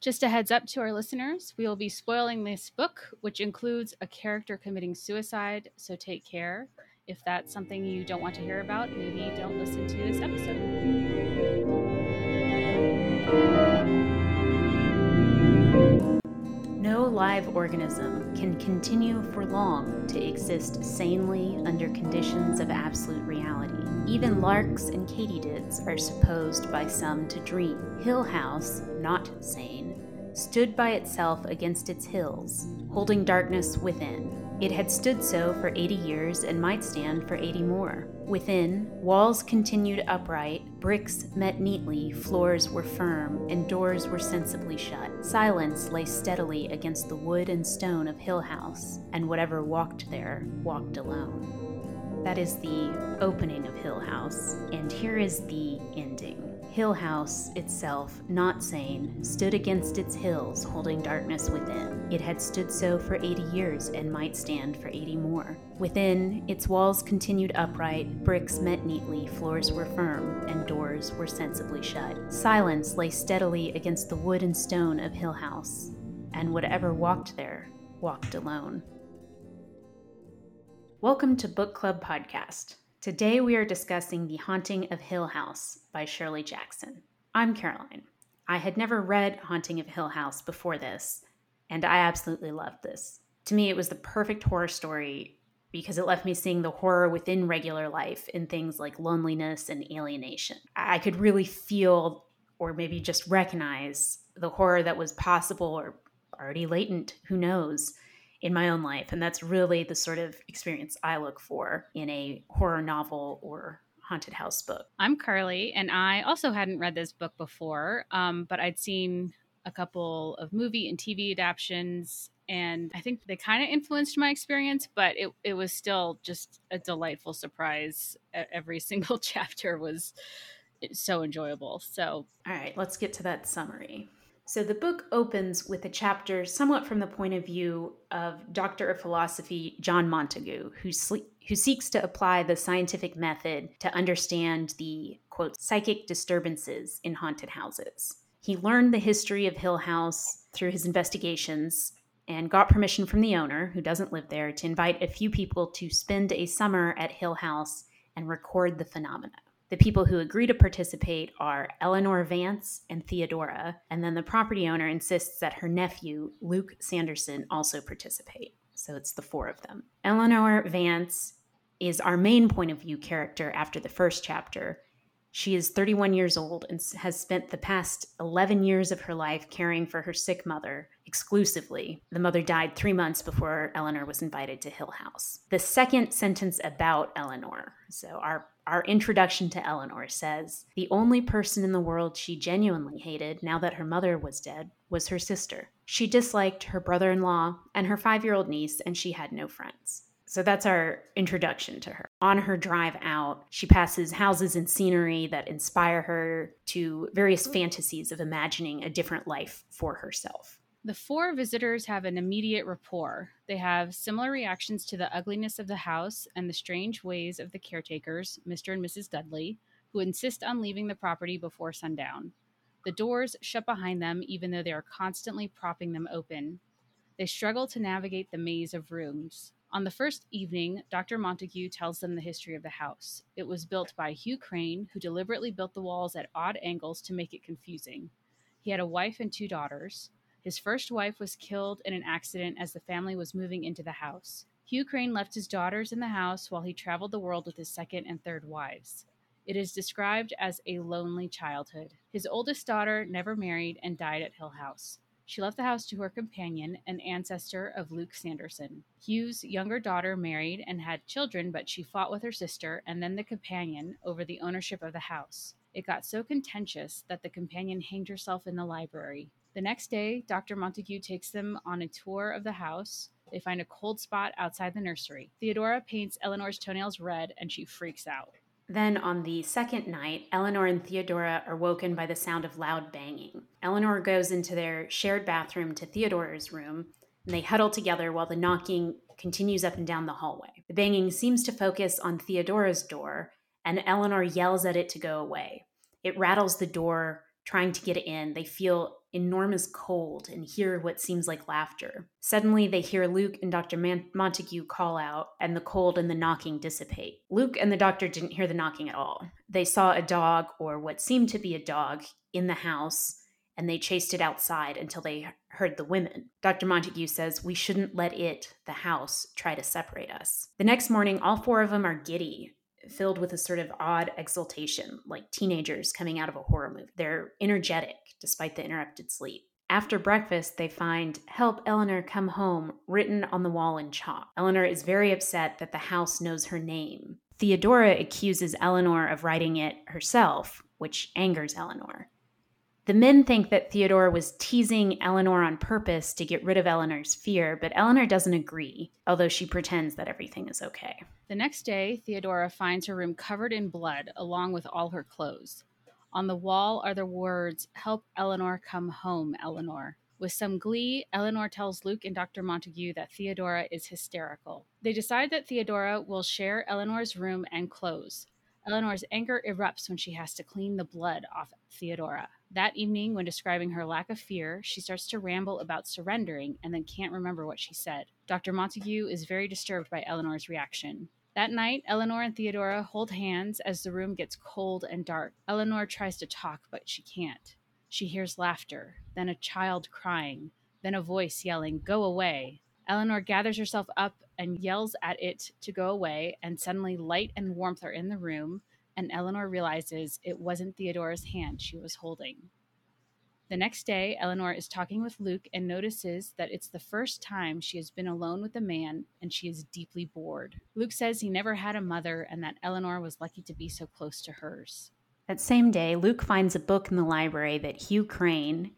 Just a heads up to our listeners, we will be spoiling this book, which includes a character committing suicide, so take care. If that's something you don't want to hear about, maybe don't listen to this episode. No live organism can continue for long to exist sanely under conditions of absolute reality. Even larks and katydids are supposed by some to dream. Hill House, not sane, stood by itself against its hills, holding darkness within. It had stood so for 80 years and might stand for 80 more. Within, walls continued upright, bricks met neatly, floors were firm, and doors were sensibly shut. Silence lay steadily against the wood and stone of Hill House, and whatever walked there walked alone. That is the opening of Hill House, and here is the ending. Hill House itself, not sane, stood against its hills, holding darkness within. It had stood so for 80 years and might stand for 80 more. Within, its walls continued upright, bricks met neatly, floors were firm, and doors were sensibly shut. Silence lay steadily against the wood and stone of Hill House, and whatever walked there walked alone. Welcome to Book Club Podcast. Today we are discussing The Haunting of Hill House by Shirley Jackson. I'm Caroline. I had never read Haunting of Hill House before this, and I absolutely loved this. To me, it was the perfect horror story because it left me seeing the horror within regular life in things like loneliness and alienation. I could really feel, or maybe just recognize, the horror that was possible or already latent, who knows, in my own life. And that's really the sort of experience I look for in a horror novel or haunted house book. I'm Carly, and I also hadn't read this book before, um, but I'd seen a couple of movie and TV adaptations. And I think they kind of influenced my experience, but it, it was still just a delightful surprise. Every single chapter was so enjoyable. So, all right, let's get to that summary. So the book opens with a chapter somewhat from the point of view of Doctor of Philosophy John Montague, who, sle- who seeks to apply the scientific method to understand the quote psychic disturbances in haunted houses. He learned the history of Hill House through his investigations and got permission from the owner, who doesn't live there, to invite a few people to spend a summer at Hill House and record the phenomena. The people who agree to participate are Eleanor Vance and Theodora, and then the property owner insists that her nephew, Luke Sanderson, also participate. So it's the four of them. Eleanor Vance is our main point of view character after the first chapter. She is 31 years old and has spent the past 11 years of her life caring for her sick mother exclusively. The mother died three months before Eleanor was invited to Hill House. The second sentence about Eleanor, so our our introduction to Eleanor says the only person in the world she genuinely hated now that her mother was dead was her sister. She disliked her brother in law and her five year old niece, and she had no friends. So that's our introduction to her. On her drive out, she passes houses and scenery that inspire her to various fantasies of imagining a different life for herself. The four visitors have an immediate rapport. They have similar reactions to the ugliness of the house and the strange ways of the caretakers, Mr. and Mrs. Dudley, who insist on leaving the property before sundown. The doors shut behind them, even though they are constantly propping them open. They struggle to navigate the maze of rooms. On the first evening, Dr. Montague tells them the history of the house. It was built by Hugh Crane, who deliberately built the walls at odd angles to make it confusing. He had a wife and two daughters. His first wife was killed in an accident as the family was moving into the house. Hugh Crane left his daughters in the house while he traveled the world with his second and third wives. It is described as a lonely childhood. His oldest daughter never married and died at Hill House. She left the house to her companion, an ancestor of Luke Sanderson. Hugh's younger daughter married and had children, but she fought with her sister and then the companion over the ownership of the house. It got so contentious that the companion hanged herself in the library. The next day, Dr. Montague takes them on a tour of the house. They find a cold spot outside the nursery. Theodora paints Eleanor's toenails red and she freaks out. Then on the second night, Eleanor and Theodora are woken by the sound of loud banging. Eleanor goes into their shared bathroom to Theodora's room, and they huddle together while the knocking continues up and down the hallway. The banging seems to focus on Theodora's door, and Eleanor yells at it to go away. It rattles the door trying to get in. They feel enormous cold and hear what seems like laughter. Suddenly, they hear Luke and Dr. Man- Montague call out, and the cold and the knocking dissipate. Luke and the doctor didn't hear the knocking at all. They saw a dog, or what seemed to be a dog, in the house. And they chased it outside until they heard the women. Dr. Montague says, We shouldn't let it, the house, try to separate us. The next morning, all four of them are giddy filled with a sort of odd exultation, like teenagers coming out of a horror movie. They're energetic despite the interrupted sleep. After breakfast, they find Help Eleanor Come Home written on the wall in chalk. Eleanor is very upset that the house knows her name. Theodora accuses Eleanor of writing it herself, which angers Eleanor. The men think that Theodora was teasing Eleanor on purpose to get rid of Eleanor's fear, but Eleanor doesn't agree, although she pretends that everything is okay. The next day, Theodora finds her room covered in blood, along with all her clothes. On the wall are the words, Help Eleanor come home, Eleanor. With some glee, Eleanor tells Luke and Dr. Montague that Theodora is hysterical. They decide that Theodora will share Eleanor's room and clothes. Eleanor's anger erupts when she has to clean the blood off Theodora. That evening, when describing her lack of fear, she starts to ramble about surrendering and then can't remember what she said. Dr. Montague is very disturbed by Eleanor's reaction. That night, Eleanor and Theodora hold hands as the room gets cold and dark. Eleanor tries to talk, but she can't. She hears laughter, then a child crying, then a voice yelling, Go away. Eleanor gathers herself up and yells at it to go away, and suddenly light and warmth are in the room, and Eleanor realizes it wasn't Theodora's hand she was holding. The next day, Eleanor is talking with Luke and notices that it's the first time she has been alone with a man and she is deeply bored. Luke says he never had a mother and that Eleanor was lucky to be so close to hers. That same day, Luke finds a book in the library that Hugh Crane,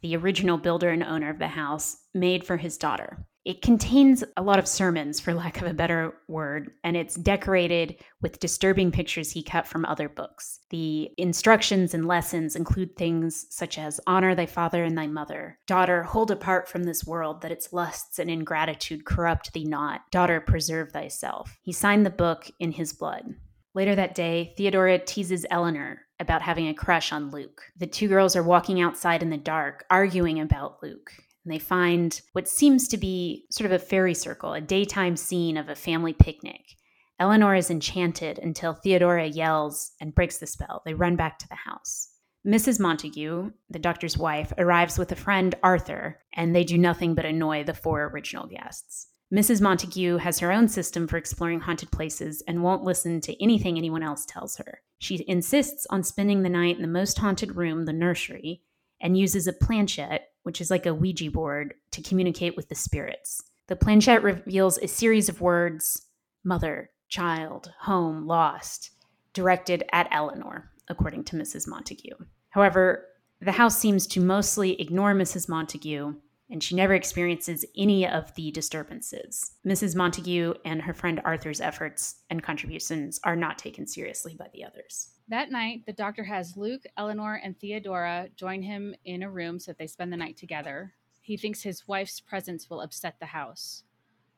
the original builder and owner of the house, made for his daughter. It contains a lot of sermons, for lack of a better word, and it's decorated with disturbing pictures he cut from other books. The instructions and lessons include things such as honor thy father and thy mother, daughter, hold apart from this world that its lusts and ingratitude corrupt thee not, daughter, preserve thyself. He signed the book in his blood. Later that day, Theodora teases Eleanor about having a crush on Luke. The two girls are walking outside in the dark, arguing about Luke and they find what seems to be sort of a fairy circle, a daytime scene of a family picnic. Eleanor is enchanted until Theodora yells and breaks the spell. They run back to the house. Mrs. Montague, the doctor's wife, arrives with a friend, Arthur, and they do nothing but annoy the four original guests. Mrs. Montague has her own system for exploring haunted places and won't listen to anything anyone else tells her. She insists on spending the night in the most haunted room, the nursery, and uses a planchette which is like a Ouija board, to communicate with the spirits. The planchette reveals a series of words mother, child, home, lost, directed at Eleanor, according to Mrs. Montague. However, the house seems to mostly ignore Mrs. Montague, and she never experiences any of the disturbances. Mrs. Montague and her friend Arthur's efforts and contributions are not taken seriously by the others. That night, the doctor has Luke, Eleanor, and Theodora join him in a room so that they spend the night together. He thinks his wife's presence will upset the house.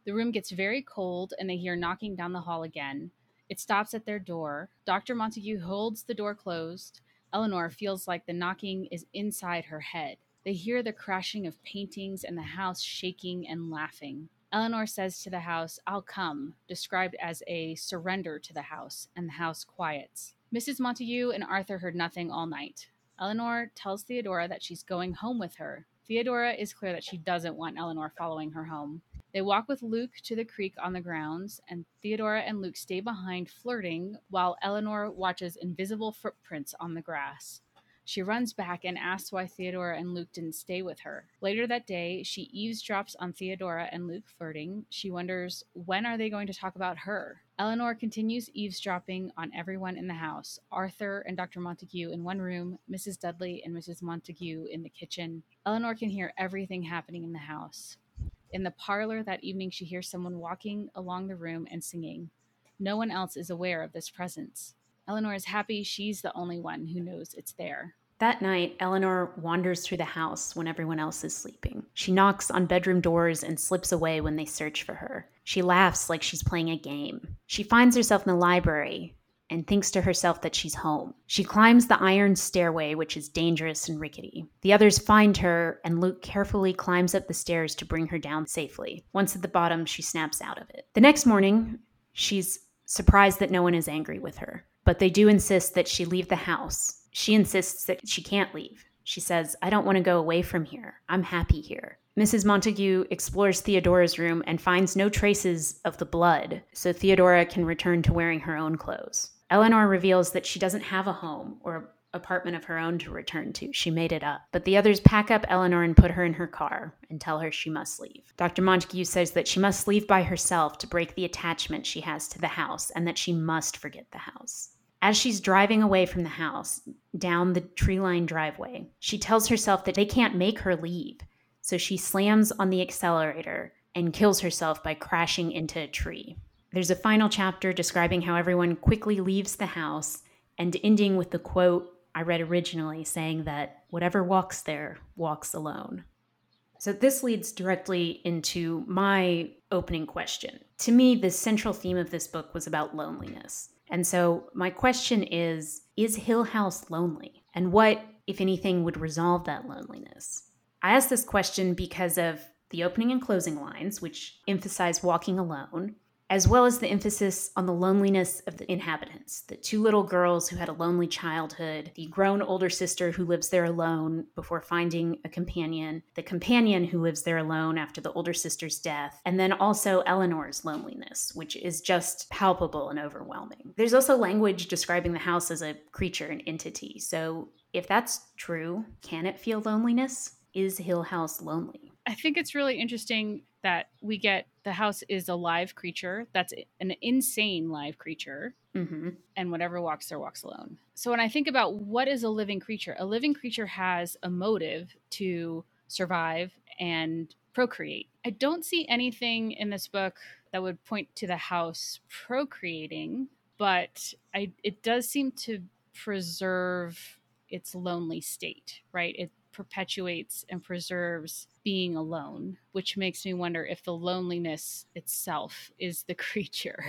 The room gets very cold and they hear knocking down the hall again. It stops at their door. Dr. Montague holds the door closed. Eleanor feels like the knocking is inside her head. They hear the crashing of paintings and the house shaking and laughing. Eleanor says to the house, I'll come, described as a surrender to the house, and the house quiets. Mrs. Montague and Arthur heard nothing all night. Eleanor tells Theodora that she's going home with her. Theodora is clear that she doesn't want Eleanor following her home. They walk with Luke to the creek on the grounds, and Theodora and Luke stay behind flirting while Eleanor watches invisible footprints on the grass. She runs back and asks why Theodora and Luke didn't stay with her. Later that day, she eavesdrops on Theodora and Luke flirting. She wonders when are they going to talk about her? Eleanor continues eavesdropping on everyone in the house Arthur and Dr. Montague in one room, Mrs. Dudley and Mrs. Montague in the kitchen. Eleanor can hear everything happening in the house. In the parlor that evening, she hears someone walking along the room and singing. No one else is aware of this presence. Eleanor is happy she's the only one who knows it's there. That night, Eleanor wanders through the house when everyone else is sleeping. She knocks on bedroom doors and slips away when they search for her. She laughs like she's playing a game. She finds herself in the library, and thinks to herself that she's home. She climbs the iron stairway, which is dangerous and rickety. The others find her, and Luke carefully climbs up the stairs to bring her down safely. Once at the bottom, she snaps out of it. The next morning, she's surprised that no one is angry with her, but they do insist that she leave the house. She insists that she can't leave. She says, I don't want to go away from here. I'm happy here. Mrs. Montague explores Theodora's room and finds no traces of the blood, so Theodora can return to wearing her own clothes. Eleanor reveals that she doesn't have a home or apartment of her own to return to. She made it up. But the others pack up Eleanor and put her in her car and tell her she must leave. Dr. Montague says that she must leave by herself to break the attachment she has to the house and that she must forget the house. As she's driving away from the house down the tree lined driveway, she tells herself that they can't make her leave. So she slams on the accelerator and kills herself by crashing into a tree. There's a final chapter describing how everyone quickly leaves the house and ending with the quote I read originally saying that whatever walks there walks alone. So this leads directly into my opening question. To me, the central theme of this book was about loneliness. And so my question is Is Hill House lonely? And what, if anything, would resolve that loneliness? I ask this question because of the opening and closing lines, which emphasize walking alone, as well as the emphasis on the loneliness of the inhabitants the two little girls who had a lonely childhood, the grown older sister who lives there alone before finding a companion, the companion who lives there alone after the older sister's death, and then also Eleanor's loneliness, which is just palpable and overwhelming. There's also language describing the house as a creature, an entity. So if that's true, can it feel loneliness? Is Hill House lonely? I think it's really interesting that we get the house is a live creature that's an insane live creature. Mm-hmm. and whatever walks there walks alone. So when i think about what is a living creature a living creature has a motive to survive and procreate. I don't see anything in this book that would point to the house procreating but I, it does seem to preserve its lonely state right? It perpetuates and preserves being alone, which makes me wonder if the loneliness itself is the creature.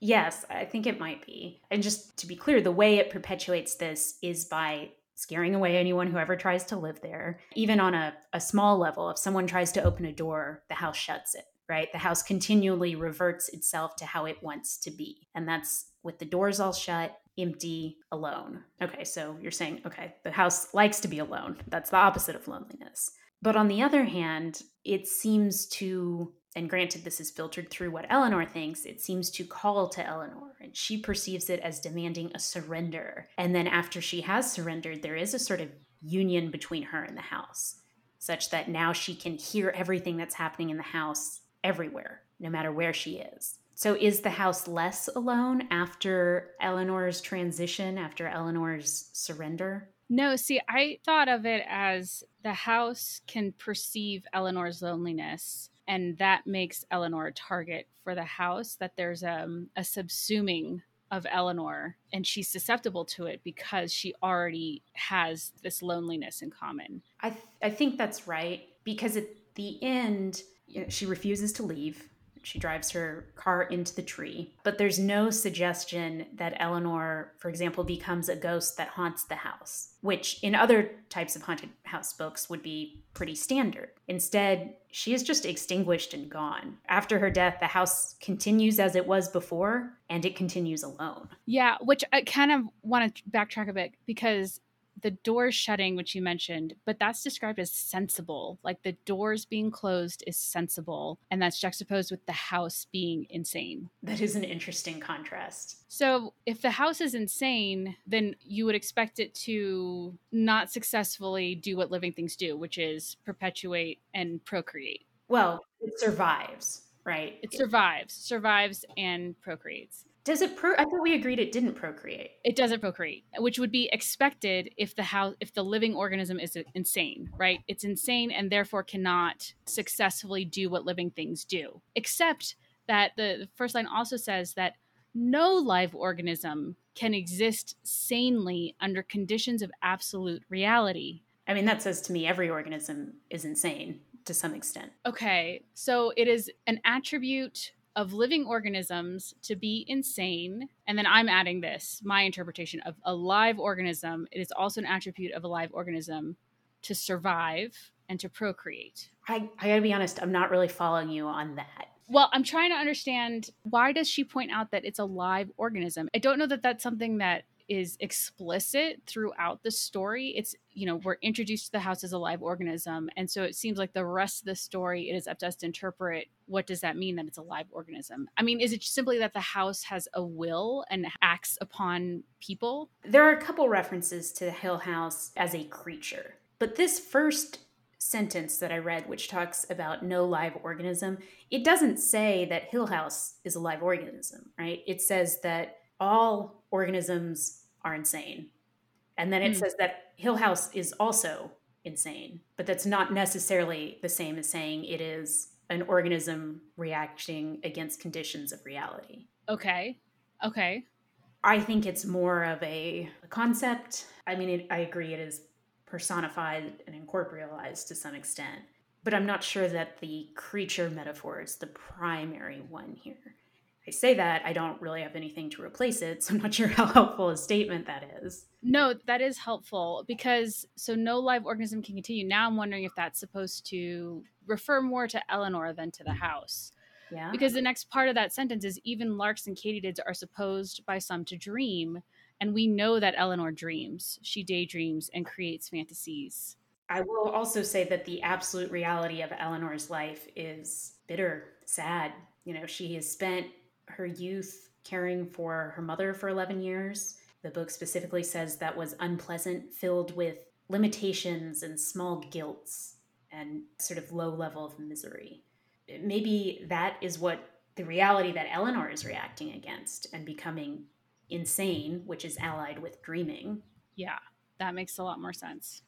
yes, I think it might be. And just to be clear, the way it perpetuates this is by scaring away anyone who ever tries to live there. Even on a, a small level, if someone tries to open a door, the house shuts it, right? The house continually reverts itself to how it wants to be. And that's with the doors all shut empty, alone. Okay, so you're saying, okay, the house likes to be alone. That's the opposite of loneliness. But on the other hand, it seems to, and granted, this is filtered through what Eleanor thinks, it seems to call to Eleanor, and she perceives it as demanding a surrender. And then after she has surrendered, there is a sort of union between her and the house, such that now she can hear everything that's happening in the house everywhere, no matter where she is. So is the house less alone after Eleanor's transition, after Eleanor's surrender? No, see, I thought of it as the house can perceive Eleanor's loneliness, and that makes Eleanor a target for the house, that there's um, a subsuming of Eleanor, and she's susceptible to it because she already has this loneliness in common. I, th- I think that's right, because at the end, you know, she refuses to leave she drives her car into the tree, but there's no suggestion that Eleanor, for example, becomes a ghost that haunts the house, which in other types of haunted house books would be pretty standard. Instead, she is just extinguished and gone. After her death, the house continues as it was before, and it continues alone. Yeah, which I kind of want to backtrack a bit because the doors shutting, which you mentioned, but that's described as sensible. Like the doors being closed is sensible, and that's juxtaposed with the house being insane. That is an interesting contrast. So, if the house is insane, then you would expect it to not successfully do what living things do, which is perpetuate and procreate. Well, it survives, right? It survives, survives and procreates. Does it pro? I thought we agreed it didn't procreate. It doesn't procreate, which would be expected if the house, if the living organism is insane, right? It's insane and therefore cannot successfully do what living things do. Except that the first line also says that no live organism can exist sanely under conditions of absolute reality. I mean, that says to me every organism is insane to some extent. Okay, so it is an attribute of living organisms to be insane. And then I'm adding this, my interpretation of a live organism. It is also an attribute of a live organism to survive and to procreate. I, I gotta be honest, I'm not really following you on that. Well, I'm trying to understand why does she point out that it's a live organism? I don't know that that's something that is explicit throughout the story. It's, you know, we're introduced to the house as a live organism. And so it seems like the rest of the story, it is up to us to interpret what does that mean that it's a live organism? I mean, is it simply that the house has a will and acts upon people? There are a couple references to the Hill House as a creature. But this first sentence that I read, which talks about no live organism, it doesn't say that Hill House is a live organism, right? It says that all organisms are insane. And then it mm. says that Hill House is also insane, but that's not necessarily the same as saying it is an organism reacting against conditions of reality. Okay. Okay. I think it's more of a, a concept. I mean, it, I agree, it is personified and incorporealized to some extent. But I'm not sure that the creature metaphor is the primary one here. I say that, I don't really have anything to replace it, so I'm not sure how helpful a statement that is. No, that is helpful because so no live organism can continue. Now I'm wondering if that's supposed to refer more to Eleanor than to the mm. house. Yeah. Because the next part of that sentence is even larks and katydids are supposed by some to dream, and we know that Eleanor dreams. She daydreams and creates fantasies. I will also say that the absolute reality of Eleanor's life is bitter, sad. You know, she has spent her youth caring for her mother for 11 years. The book specifically says that was unpleasant, filled with limitations and small guilts and sort of low level of misery. Maybe that is what the reality that Eleanor is reacting against and becoming insane, which is allied with dreaming. Yeah, that makes a lot more sense.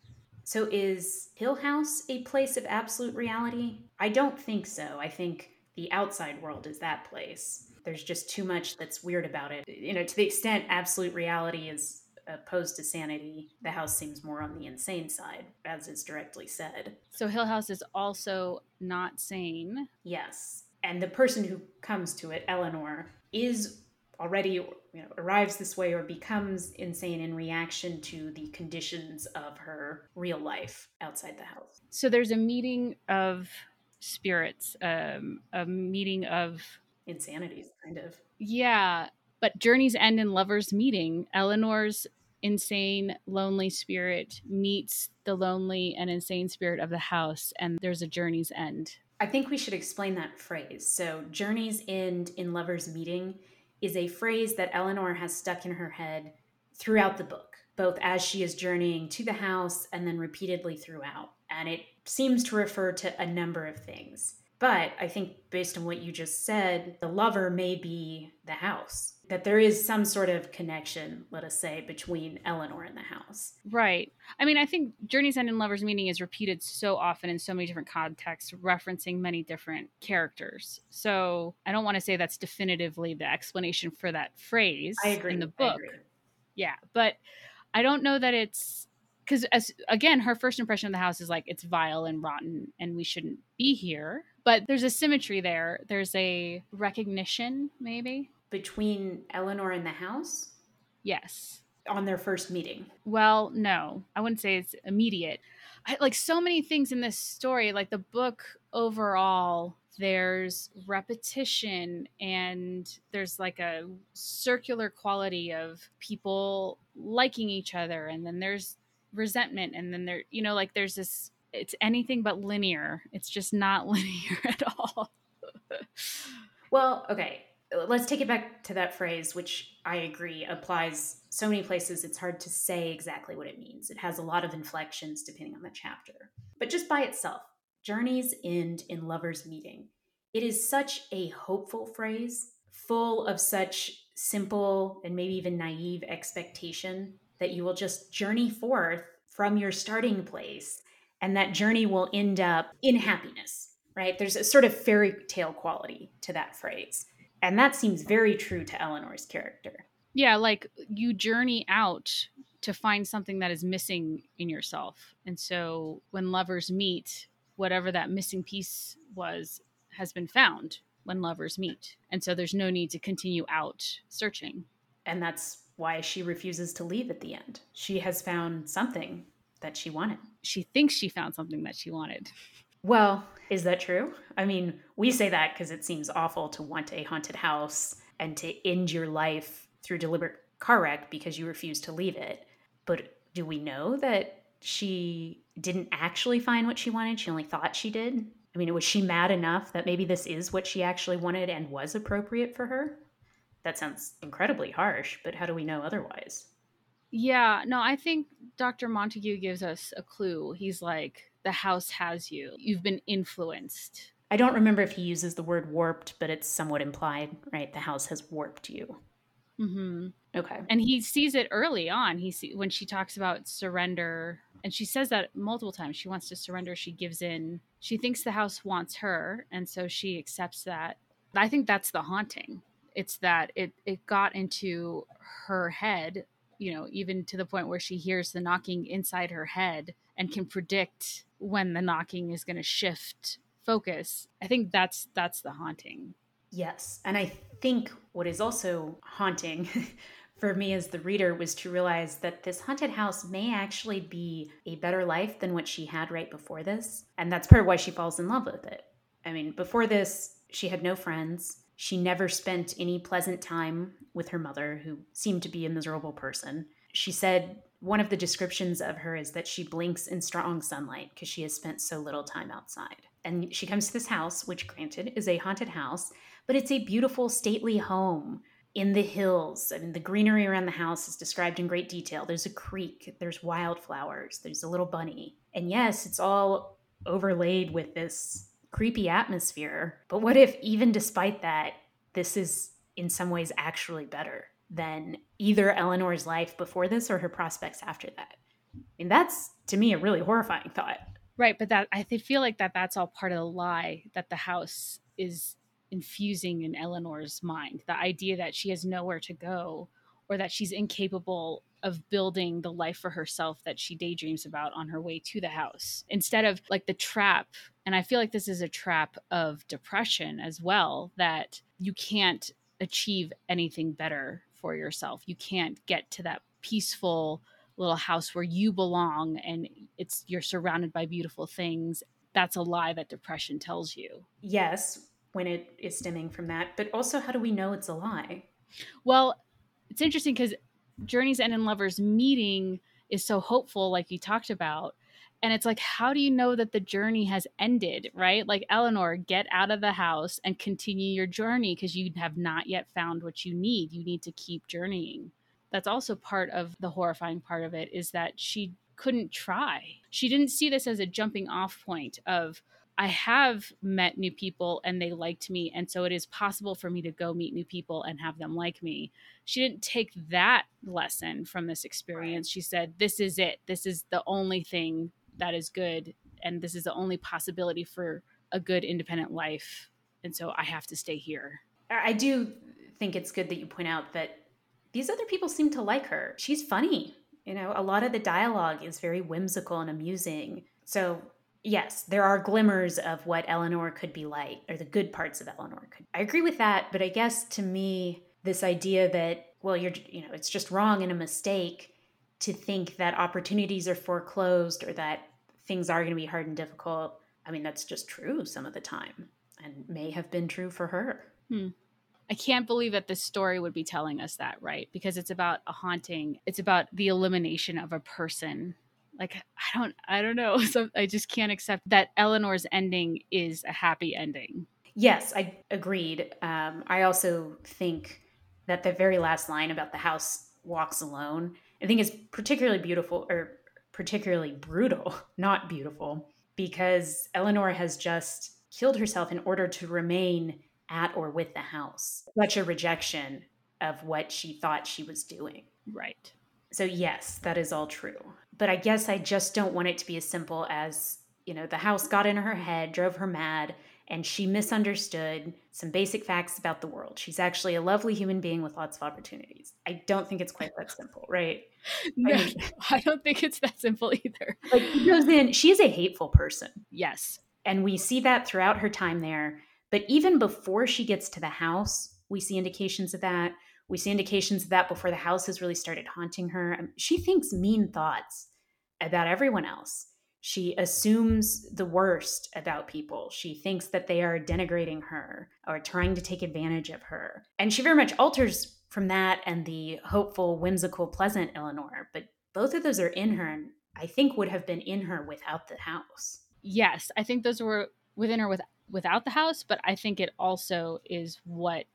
So, is Hill House a place of absolute reality? I don't think so. I think the outside world is that place. There's just too much that's weird about it. You know, to the extent absolute reality is opposed to sanity, the house seems more on the insane side, as is directly said. So, Hill House is also not sane. Yes. And the person who comes to it, Eleanor, is already you know arrives this way or becomes insane in reaction to the conditions of her real life outside the house so there's a meeting of spirits um, a meeting of insanities kind of yeah but journey's end and lovers meeting eleanor's insane lonely spirit meets the lonely and insane spirit of the house and there's a journey's end i think we should explain that phrase so journey's end in lovers meeting is a phrase that Eleanor has stuck in her head throughout the book, both as she is journeying to the house and then repeatedly throughout. And it seems to refer to a number of things. But I think, based on what you just said, the lover may be the house. That there is some sort of connection, let us say, between Eleanor and the house. Right. I mean, I think Journey's End and Lover's Meeting is repeated so often in so many different contexts, referencing many different characters. So I don't want to say that's definitively the explanation for that phrase I agree. in the book. Yeah. But I don't know that it's because as again her first impression of the house is like it's vile and rotten and we shouldn't be here but there's a symmetry there. There's a recognition maybe? Between eleanor and the house? Yes. On their first meeting? Well no. I wouldn't say it's immediate. I, like so many things in this story like the book overall there's repetition and there's like a circular quality of people liking each other and then there's resentment and then there you know like there's this it's anything but linear. It's just not linear at all. Well okay let's take it back to that phrase which i agree applies so many places it's hard to say exactly what it means. It has a lot of inflections depending on the chapter. But just by itself journeys end in lovers meeting. It is such a hopeful phrase full of such simple and maybe even naive expectation that you will just journey forth from your starting place and that journey will end up in happiness, right? There's a sort of fairy tale quality to that phrase. And that seems very true to Eleanor's character. Yeah, like you journey out to find something that is missing in yourself. And so when lovers meet, whatever that missing piece was has been found when lovers meet. And so there's no need to continue out searching. And that's why she refuses to leave at the end. She has found something that she wanted. She thinks she found something that she wanted. Well, is that true? I mean, we say that because it seems awful to want a haunted house and to end your life through deliberate car wreck because you refuse to leave it. But do we know that she didn't actually find what she wanted? She only thought she did? I mean, was she mad enough that maybe this is what she actually wanted and was appropriate for her? That sounds incredibly harsh, but how do we know otherwise? Yeah, no, I think Dr. Montague gives us a clue. He's like, the house has you. You've been influenced. I don't remember if he uses the word warped, but it's somewhat implied, right? The house has warped you. Mm-hmm. Okay. And he sees it early on. He see when she talks about surrender, and she says that multiple times. She wants to surrender. She gives in. She thinks the house wants her, and so she accepts that. I think that's the haunting. It's that it it got into her head, you know, even to the point where she hears the knocking inside her head and can predict when the knocking is going to shift focus. I think that's that's the haunting. Yes. And I think what is also haunting for me as the reader was to realize that this haunted house may actually be a better life than what she had right before this. And that's part of why she falls in love with it. I mean, before this, she had no friends. She never spent any pleasant time with her mother, who seemed to be a miserable person. She said one of the descriptions of her is that she blinks in strong sunlight because she has spent so little time outside. And she comes to this house, which granted is a haunted house, but it's a beautiful, stately home in the hills. I mean, the greenery around the house is described in great detail. There's a creek, there's wildflowers, there's a little bunny. And yes, it's all overlaid with this creepy atmosphere. But what if, even despite that, this is in some ways actually better than either Eleanor's life before this or her prospects after that? I mean, that's to me a really horrifying thought. Right, but that I feel like that that's all part of the lie that the house is infusing in Eleanor's mind. The idea that she has nowhere to go or that she's incapable of building the life for herself that she daydreams about on her way to the house. Instead of like the trap, and I feel like this is a trap of depression as well, that you can't achieve anything better for yourself. You can't get to that peaceful little house where you belong and it's you're surrounded by beautiful things. That's a lie that depression tells you. Yes, when it is stemming from that, but also how do we know it's a lie? Well, it's interesting because Journeys End in Lovers meeting is so hopeful, like you talked about. And it's like, how do you know that the journey has ended, right? Like, Eleanor, get out of the house and continue your journey because you have not yet found what you need. You need to keep journeying. That's also part of the horrifying part of it is that she couldn't try. She didn't see this as a jumping off point of, I have met new people and they liked me. And so it is possible for me to go meet new people and have them like me. She didn't take that lesson from this experience. She said, This is it. This is the only thing that is good. And this is the only possibility for a good independent life. And so I have to stay here. I do think it's good that you point out that these other people seem to like her. She's funny. You know, a lot of the dialogue is very whimsical and amusing. So yes, there are glimmers of what Eleanor could be like, or the good parts of Eleanor could. I agree with that, but I guess to me, this idea that well, you're you know, it's just wrong and a mistake to think that opportunities are foreclosed or that things are going to be hard and difficult. I mean, that's just true some of the time, and may have been true for her. Hmm. I can't believe that this story would be telling us that, right? Because it's about a haunting. It's about the elimination of a person like i don't i don't know so i just can't accept that eleanor's ending is a happy ending. Yes i agreed. Um, i also think that the very last line about the house walks alone i think is particularly beautiful or particularly brutal not beautiful because eleanor has just killed herself in order to remain at or with the house such a rejection of what she thought she was doing. Right so yes that is all true but I guess I just don't want it to be as simple as, you know, the house got in her head, drove her mad, and she misunderstood some basic facts about the world. She's actually a lovely human being with lots of opportunities. I don't think it's quite that simple, right? No, I, mean, I don't think it's that simple either. Like she goes in, she is a hateful person. Yes. And we see that throughout her time there. But even before she gets to the house, we see indications of that. We see indications of that before the house has really started haunting her. Um, she thinks mean thoughts about everyone else. She assumes the worst about people. She thinks that they are denigrating her or trying to take advantage of her. And she very much alters from that and the hopeful, whimsical, pleasant Eleanor. But both of those are in her and I think would have been in her without the house. Yes, I think those were within her with without the house, but I think it also is what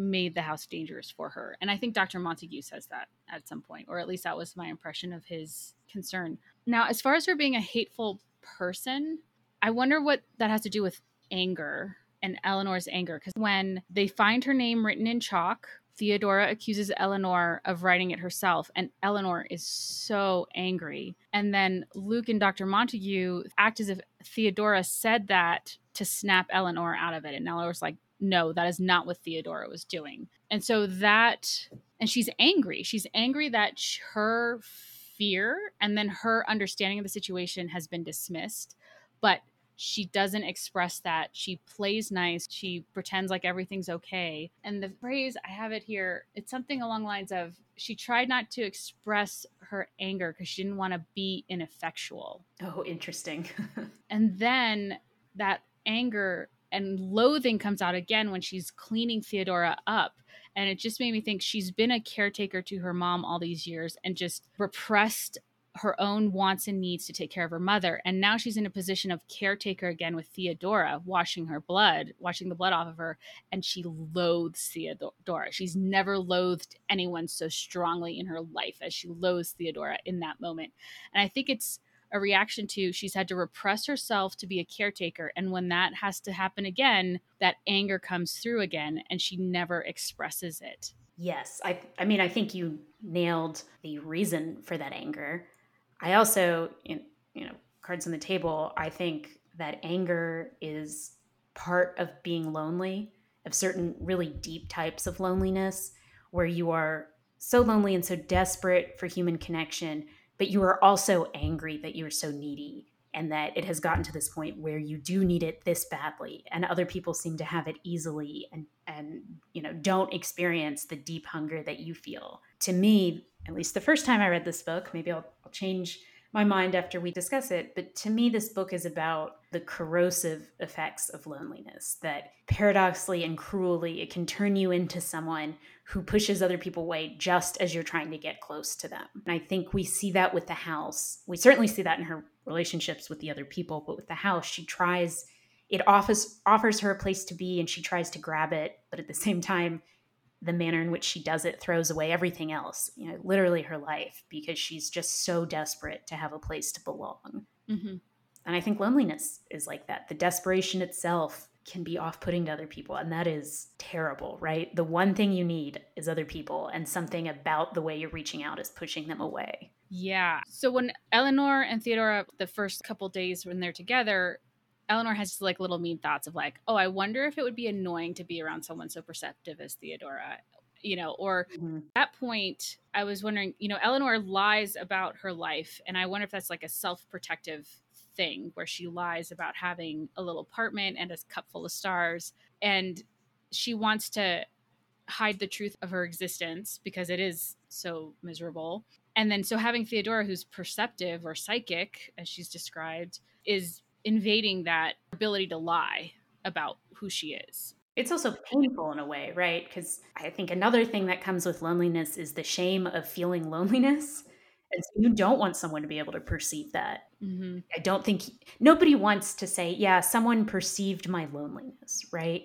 made the house dangerous for her. And I think Dr. Montague says that at some point, or at least that was my impression of his concern. Now, as far as her being a hateful person, I wonder what that has to do with anger and Eleanor's anger. Because when they find her name written in chalk, Theodora accuses Eleanor of writing it herself, and Eleanor is so angry. And then Luke and Dr. Montague act as if Theodora said that to snap Eleanor out of it. And Eleanor's like, no, that is not what Theodora was doing. And so that, and she's angry. She's angry that her fear and then her understanding of the situation has been dismissed. But she doesn't express that. She plays nice. She pretends like everything's okay. And the phrase, I have it here, it's something along lines of she tried not to express her anger because she didn't want to be ineffectual. Oh, interesting. and then that anger and loathing comes out again when she's cleaning Theodora up. And it just made me think she's been a caretaker to her mom all these years and just repressed her own wants and needs to take care of her mother. And now she's in a position of caretaker again with Theodora, washing her blood, washing the blood off of her. And she loathes Theodora. She's never loathed anyone so strongly in her life as she loathes Theodora in that moment. And I think it's a reaction to she's had to repress herself to be a caretaker. And when that has to happen again that anger comes through again and she never expresses it. Yes i i mean i think you nailed the reason for that anger. I also you know cards on the table i think that anger is part of being lonely of certain really deep types of loneliness where you are so lonely and so desperate for human connection but you are also angry that you are so needy and that it has gotten to this point where you do need it this badly and other people seem to have it easily and and you know don't experience the deep hunger that you feel. To me at least the first time i read this book maybe i'll, I'll change my mind after we discuss it. But to me, this book is about the corrosive effects of loneliness that paradoxically and cruelly, it can turn you into someone who pushes other people away just as you're trying to get close to them. And I think we see that with the house. We certainly see that in her relationships with the other people, but with the house, she tries it offers offers her a place to be and she tries to grab it, but at the same time the manner in which she does it throws away everything else, you know, literally her life, because she's just so desperate to have a place to belong. Mm-hmm. And I think loneliness is like that. The desperation itself can be off putting to other people, and that is terrible, right? The one thing you need is other people, and something about the way you're reaching out is pushing them away. Yeah. So when Eleanor and Theodora, the first couple days when they're together, Eleanor has just like little mean thoughts of like, oh, I wonder if it would be annoying to be around someone so perceptive as Theodora, you know, or mm-hmm. at that point, I was wondering, you know, Eleanor lies about her life. And I wonder if that's like a self protective thing where she lies about having a little apartment and a cup full of stars. And she wants to hide the truth of her existence because it is so miserable. And then so having Theodora, who's perceptive or psychic, as she's described, is invading that ability to lie about who she is. It's also painful in a way, right? Because I think another thing that comes with loneliness is the shame of feeling loneliness. And so you don't want someone to be able to perceive that. Mm-hmm. I don't think nobody wants to say, yeah, someone perceived my loneliness, right?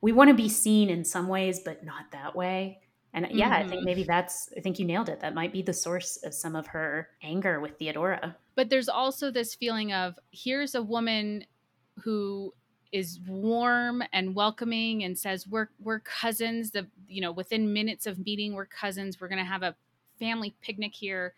We want to be seen in some ways, but not that way. And yeah, mm-hmm. I think mm-hmm. maybe that's, I think you nailed it. That might be the source of some of her anger with Theodora. But there's also this feeling of here's a woman who is warm and welcoming and says we're we're cousins the you know within minutes of meeting we're cousins we're going to have a family picnic here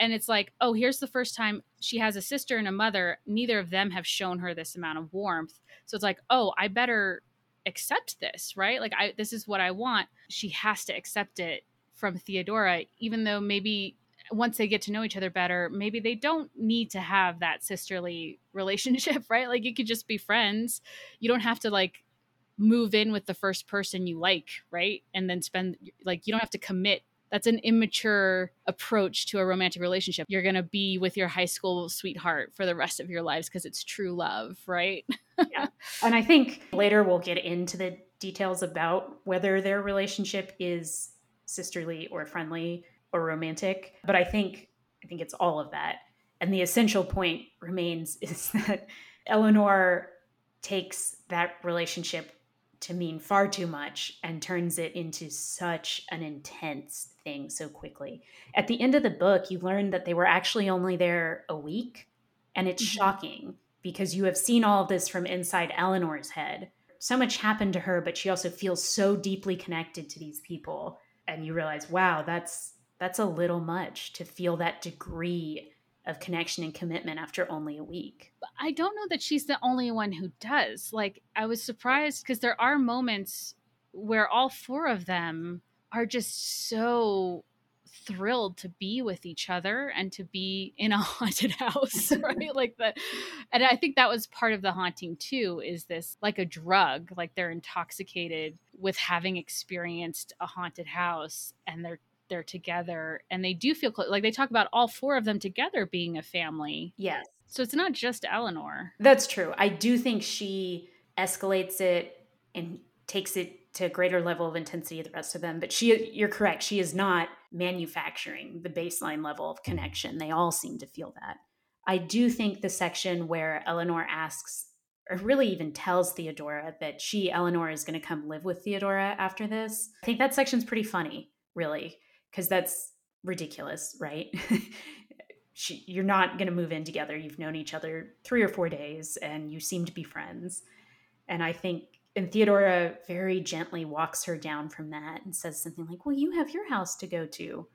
and it's like oh here's the first time she has a sister and a mother neither of them have shown her this amount of warmth so it's like oh i better accept this, right? Like I this is what I want. She has to accept it from Theodora even though maybe once they get to know each other better, maybe they don't need to have that sisterly relationship, right? Like you could just be friends. You don't have to like move in with the first person you like, right? And then spend like you don't have to commit. That's an immature approach to a romantic relationship. You're going to be with your high school sweetheart for the rest of your lives because it's true love, right? yeah. And I think later we'll get into the details about whether their relationship is sisterly or friendly or romantic, but I think I think it's all of that. And the essential point remains is that Eleanor takes that relationship to mean far too much and turns it into such an intense thing so quickly. At the end of the book, you learn that they were actually only there a week. And it's mm-hmm. shocking because you have seen all of this from inside Eleanor's head. So much happened to her, but she also feels so deeply connected to these people. And you realize, wow, that's that's a little much to feel that degree of connection and commitment after only a week. I don't know that she's the only one who does. Like, I was surprised because there are moments where all four of them are just so thrilled to be with each other and to be in a haunted house right like the and i think that was part of the haunting too is this like a drug like they're intoxicated with having experienced a haunted house and they're they're together and they do feel close. Like they talk about all four of them together being a family. Yes. So it's not just Eleanor. That's true. I do think she escalates it and takes it to a greater level of intensity the rest of them. But she, you're correct. She is not manufacturing the baseline level of connection. They all seem to feel that. I do think the section where Eleanor asks, or really even tells Theodora that she, Eleanor, is going to come live with Theodora after this, I think that section's pretty funny, really because that's ridiculous, right? she, you're not going to move in together. You've known each other three or four days and you seem to be friends. And I think, and Theodora very gently walks her down from that and says something like, Well, you have your house to go to.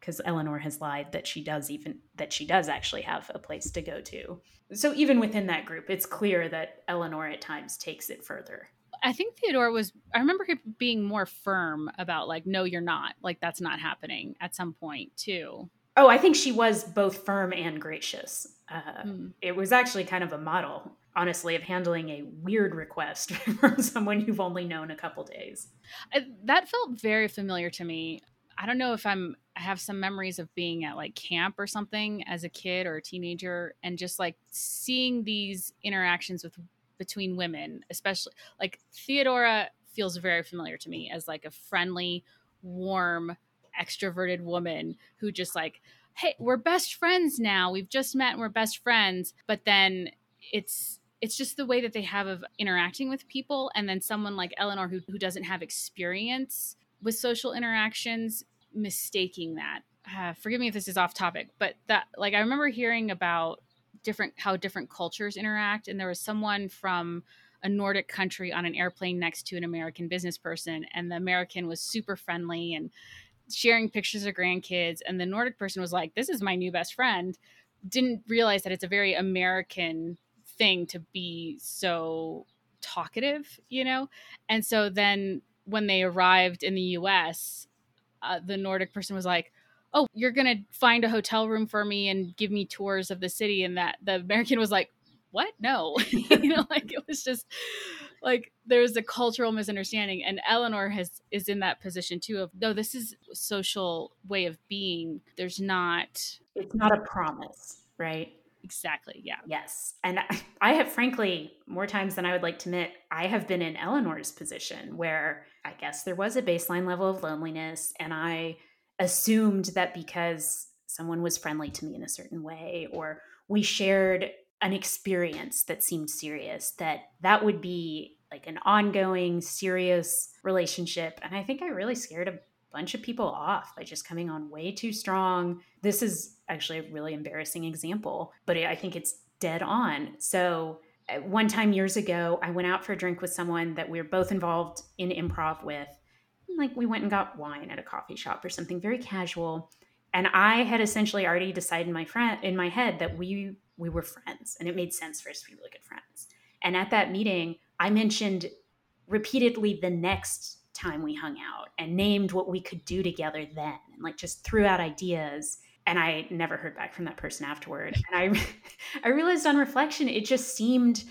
Because Eleanor has lied that she does even that she does actually have a place to go to. So even within that group, it's clear that Eleanor at times takes it further. I think Theodore was. I remember him being more firm about like, no, you're not. Like that's not happening at some point too. Oh, I think she was both firm and gracious. Uh, mm. It was actually kind of a model, honestly, of handling a weird request from someone you've only known a couple days. I, that felt very familiar to me. I don't know if I'm I have some memories of being at like camp or something as a kid or a teenager and just like seeing these interactions with between women, especially like Theodora feels very familiar to me as like a friendly, warm, extroverted woman who just like, hey, we're best friends now. We've just met and we're best friends. But then it's it's just the way that they have of interacting with people and then someone like eleanor who, who doesn't have experience with social interactions mistaking that uh, forgive me if this is off topic but that like i remember hearing about different how different cultures interact and there was someone from a nordic country on an airplane next to an american business person and the american was super friendly and sharing pictures of grandkids and the nordic person was like this is my new best friend didn't realize that it's a very american thing to be so talkative you know? And so then when they arrived in the us uh, the nordic person was like oh you're gonna find a hotel room for me and give me tours of the city and that the american was like what? No. You know like it was just like there's a cultural misunderstanding and eleanor has is in that position too of no this is social way of being. There's not it's not a promise right? Exactly yeah. Yes and i have frankly more times than i would like to admit i have been in eleanor's position where i guess there was a baseline level of loneliness and i assumed that because someone was friendly to me in a certain way or we shared an experience that seemed serious that that would be like an ongoing serious relationship. And i think i really scared a bunch of people off by just coming on way too strong. This is actually a really embarrassing example but i think it's dead on. So uh, one time years ago i went out for a drink with someone that we were both involved in improv with like we went and got wine at a coffee shop or something very casual and i had essentially already decided in my friend in my head that we we were friends and it made sense for us to be really good friends. And at that meeting i mentioned repeatedly the next time we hung out and named what we could do together then and like just threw out ideas and i never heard back from that person afterward. And i i realized on reflection it just seemed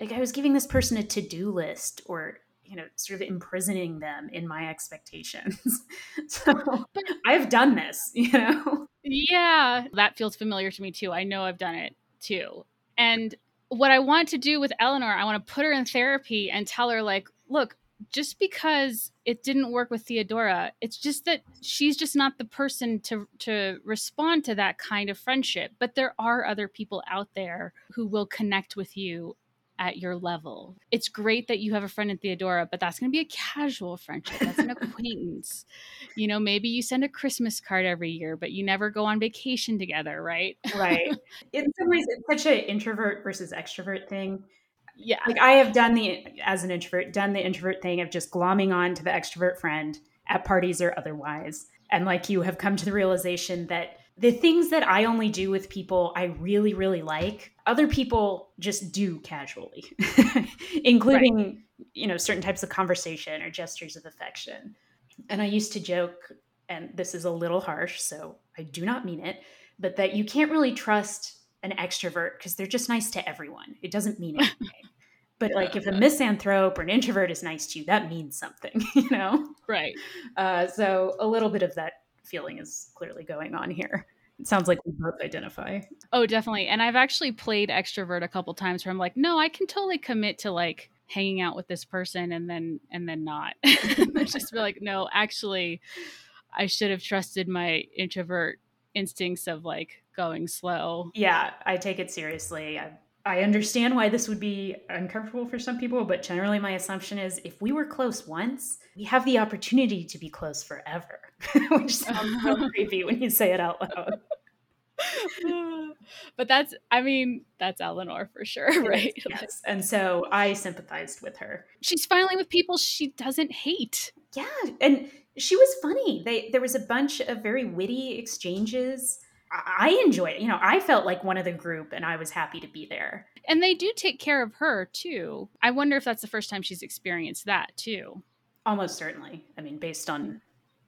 like i was giving this person a to-do list or you know, sort of imprisoning them in my expectations. so but, I've done this, you know? Yeah, that feels familiar to me too. I know I've done it too. And what I want to do with Eleanor, I want to put her in therapy and tell her, like, look, just because it didn't work with Theodora, it's just that she's just not the person to to respond to that kind of friendship. But there are other people out there who will connect with you at your level. It's great that you have a friend in Theodora, but that's going to be a casual friendship. That's an acquaintance. You know, maybe you send a Christmas card every year, but you never go on vacation together, right? right. In some ways, it's such an introvert versus extrovert thing. Yeah. Like I have done the, as an introvert, done the introvert thing of just glomming on to the extrovert friend at parties or otherwise. And like you have come to the realization that the things that I only do with people I really, really like, other people just do casually, including, right. you know, certain types of conversation or gestures of affection. And I used to joke, and this is a little harsh, so I do not mean it, but that you can't really trust an extrovert because they're just nice to everyone. It doesn't mean anything. But like if a misanthrope or an introvert is nice to you, that means something, you know? Right. Uh, so a little bit of that feeling is clearly going on here. It sounds like we both identify. Oh, definitely. And I've actually played extrovert a couple times where I'm like, no, I can totally commit to like hanging out with this person and then and then not. just be like, no, actually, I should have trusted my introvert instincts of like going slow. Yeah, I take it seriously. I, I understand why this would be uncomfortable for some people, but generally my assumption is if we were close once, we have the opportunity to be close forever, which sounds so creepy when you say it out loud. but that's i mean that's eleanor for sure right? yes. And so i sympathized with her. She's finally with people she doesn't hate. Yeah and she was funny. They there was a bunch of very witty exchanges I enjoyed it. You know, I felt like one of the group and I was happy to be there. And they do take care of her too. I wonder if that's the first time she's experienced that too. Almost certainly. I mean, based on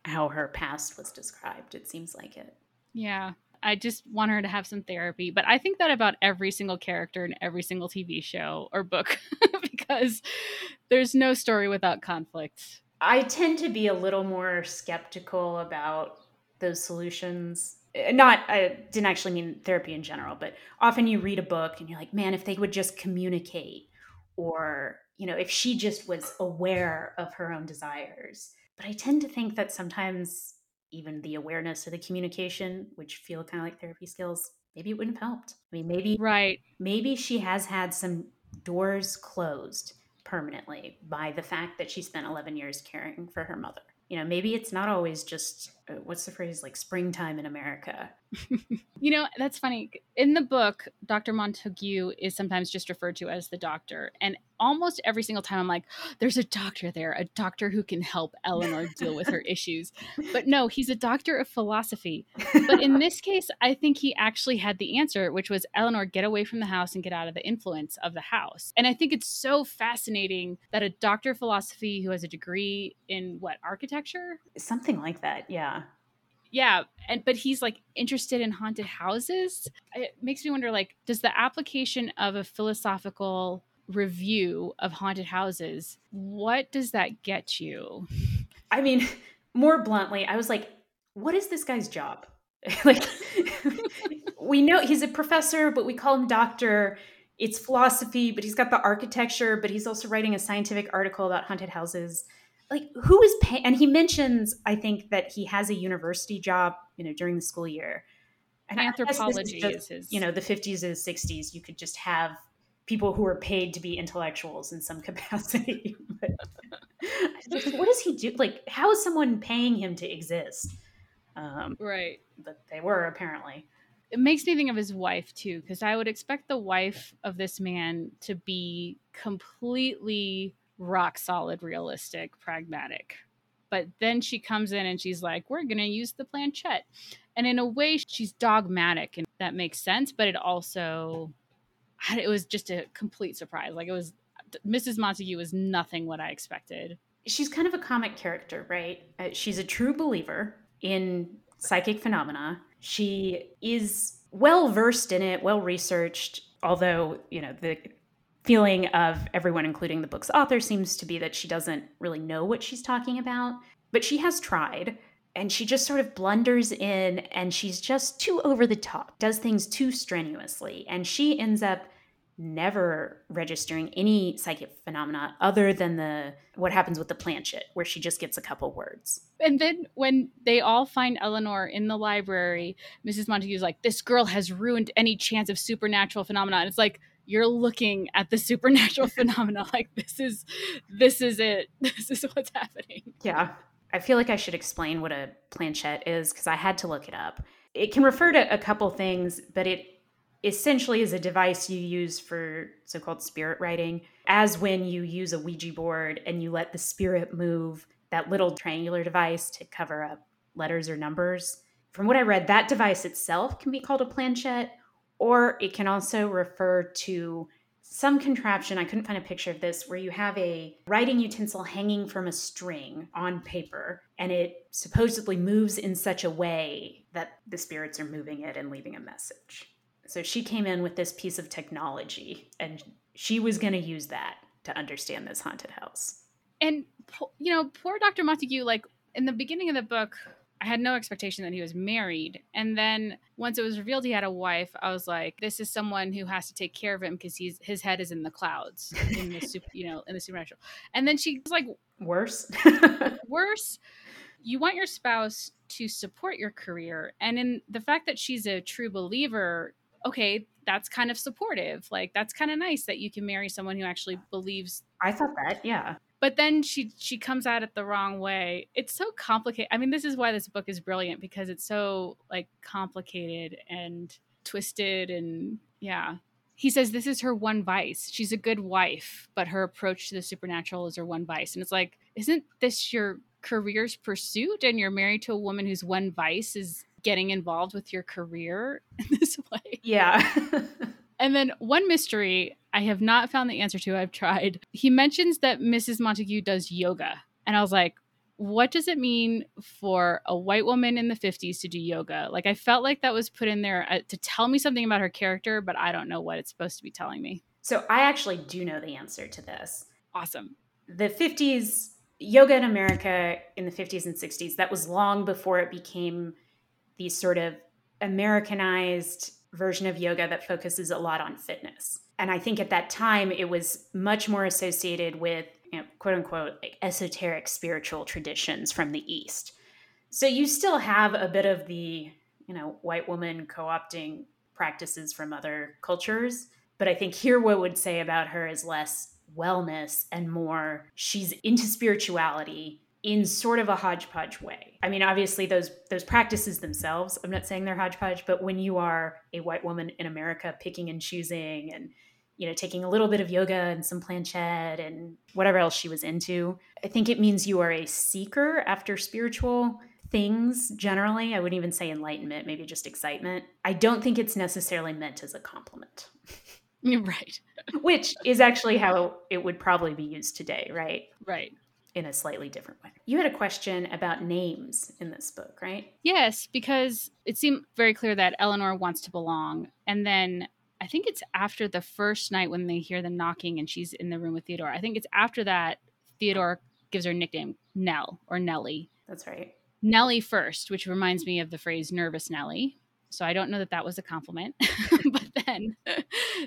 how her past was described, it seems like it. Yeah. I just want her to have some therapy. But I think that about every single character in every single TV show or book because there's no story without conflict. I tend to be a little more skeptical about those solutions not i didn't actually mean therapy in general but often you read a book and you're like man if they would just communicate or you know if she just was aware of her own desires. But i tend to think that sometimes even the awareness of the communication which feel kind of like therapy skills maybe it wouldn't have helped. I mean maybe right. maybe she has had some doors closed permanently by the fact that she spent 11 years caring for her mother. You know maybe it's not always just Uh, what's the phrase like springtime in america? You know that's funny. In the book dr montague is sometimes just referred to as the doctor and almost every single time i'm like there's a doctor there a doctor who can help eleanor deal with her issues. But no he's a doctor of philosophy. But in this case i think he actually had the answer which was eleanor get away from the house and get out of the influence of the house. And i think it's so fascinating that a doctor of philosophy who has a degree in what architecture? Something like that yeah yeah and but he's like interested in haunted houses it makes me wonder like does the application of a philosophical review of haunted houses, what does that get you? I mean, more bluntly, I was like, what is this guy's job? like, we know he's a professor, but we call him doctor. It's philosophy, but he's got the architecture, but he's also writing a scientific article about haunted houses. Like, who is paying? And he mentions, I think, that he has a university job, you know, during the school year. And anthropology is, just, is his. You know, the 50s and 60s, you could just have people who are paid to be intellectuals in some capacity. but, what does he do? Like, how is someone paying him to exist? Um, right. But they were apparently. It makes me think of his wife too, because I would expect the wife of this man to be completely rock solid, realistic, pragmatic. But then she comes in and she's like, we're going to use the planchette. And in a way, she's dogmatic, and that makes sense, but it also it was just a complete surprise. Like it was Mrs. Montague was nothing what I expected. She's kind of a comic character, right? Uh, she's a true believer in psychic phenomena. She is well versed in it, well researched, although, you know, the feeling of everyone, including the book's author, seems to be that she doesn't really know what she's talking about. But she has tried, and she just sort of blunders in, and she's just too over the top, does things too strenuously, and she ends up never registering any psychic phenomena other than the what happens with the planchette where she just gets a couple words and then when they all find eleanor in the library mrs montague's like this girl has ruined any chance of supernatural phenomena and it's like you're looking at the supernatural phenomena like this is this is it. This is what's happening. Yeah. I feel like i should explain what a planchette is because i had to look it up. It can refer to a couple things but it essentially is a device you use for so called spirit writing, as when you use a Ouija board and you let the spirit move that little triangular device to cover up letters or numbers. From what I read, that device itself can be called a planchette, or it can also refer to some contraption. I couldn't find a picture of this where you have a writing utensil hanging from a string on paper, and it supposedly moves in such a way that the spirits are moving it and leaving a message. So she came in with this piece of technology and she was going to use that to understand this haunted house. And, you know, poor Dr. Montague, like in the beginning of the book, I had no expectation that he was married. And then once it was revealed he had a wife, I was like, this is someone who has to take care of him because he's his head is in the clouds in the super, you know, in the supernatural. And then she was like worse. worse. You want your spouse to support your career. And in the fact that she's a true believer, okay, that's kind of supportive. Like that's kind of nice that you can marry someone who actually believes. I thought that, yeah. But then she she comes at it the wrong way. It's so complicated. I mean, this is why this book is brilliant because it's so like complicated and twisted and yeah. He says this is her one vice. She's a good wife, but her approach to the supernatural is her one vice. And it's like, isn't this your career's pursuit and you're married to a woman whose one vice is getting involved with your career in this way. Yeah. and then one mystery I have not found the answer to. I've tried. He mentions that Mrs. Montague does yoga. And I was like, what does it mean for a white woman in the 50s to do yoga? Like, I felt like that was put in there uh, to tell me something about her character, but I don't know what it's supposed to be telling me. So, I actually do know the answer to this. Awesome. The 50s, yoga in America in the 50s and 60s, that was long before it became the sort of Americanized version of yoga that focuses a lot on fitness. And I think at that time it was much more associated with you know, quote unquote like esoteric spiritual traditions from the East. So you still have a bit of the, you know, white woman co-opting practices from other cultures. But I think here what would say about her is less wellness and more she's into spirituality in sort of a hodgepodge way. I mean, obviously those those practices themselves, I'm not saying they're hodgepodge, but when you are a white woman in America picking and choosing and you know, taking a little bit of yoga and some planchette and whatever else she was into, I think it means you are a seeker after spiritual things generally. I wouldn't even say enlightenment, maybe just excitement. I don't think it's necessarily meant as a compliment. right. Which is actually how it would probably be used today, right? Right in a slightly different way. You had a question about names in this book, right? Yes, because it seemed very clear that Eleanor wants to belong. And then I think it's after the first night when they hear the knocking and she's in the room with Theodora. I think it's after that Theodora gives her nickname Nell or Nellie. That's right. Nellie first, which reminds me of the phrase nervous Nellie. So I don't know that that was a compliment, but then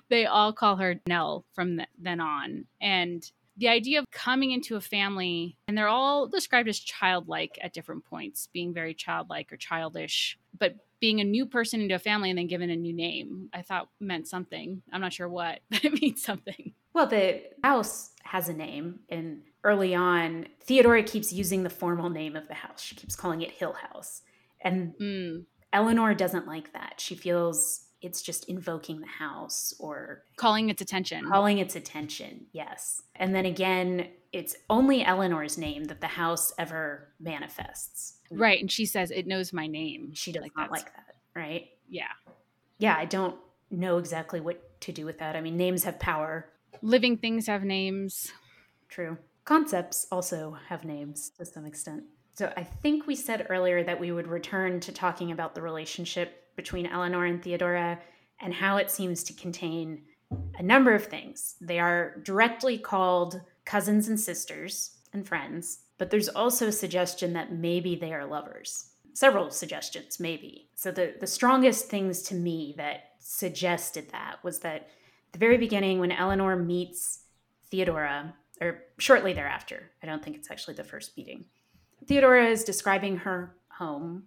they all call her Nell from then on. And the idea of coming into a family and they're all described as childlike at different points being very childlike or childish but being a new person into a family and then given a new name i thought meant something. I'm not sure what but it means something. Well the house has a name and early on theodora keeps using the formal name of the house. She keeps calling it hill house and mm. eleanor doesn't like that. She feels it's just invoking the house or calling its attention. Calling its attention, yes. And then again, it's only Eleanor's name that the house ever manifests. Right. And she says, it knows my name. She does like not like that, right? Yeah. Yeah, I don't know exactly what to do with that. I mean, names have power. Living things have names. True. Concepts also have names to some extent. So I think we said earlier that we would return to talking about the relationship between Eleanor and Theodora and how it seems to contain a number of things. They are directly called cousins and sisters and friends, but there's also a suggestion that maybe they are lovers. Several suggestions, maybe. So the, the strongest things to me that suggested that was that the very beginning when Eleanor meets Theodora, or shortly thereafter, I don't think it's actually the first meeting, Theodora is describing her home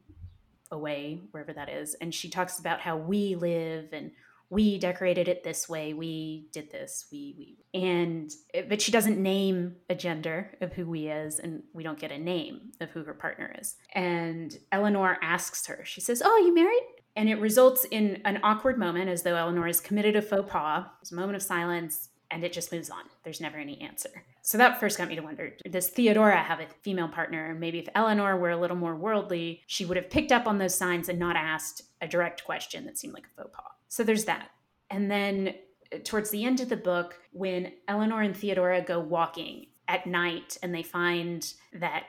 away, wherever that is, and she talks about how we live and we decorated it this way we did this we we and but she doesn't name a gender of who we is and we don't get a name of who her partner is. And eleanor asks her she says oh you married? And it results in an awkward moment as though eleanor has committed a faux pas there's a moment of silence and it just moves on. There's never any answer. So that first got me to wonder does Theodora have a female partner? Maybe if Eleanor were a little more worldly, she would have picked up on those signs and not asked a direct question that seemed like a faux pas. So there's that. And then uh, towards the end of the book, when Eleanor and Theodora go walking at night and they find that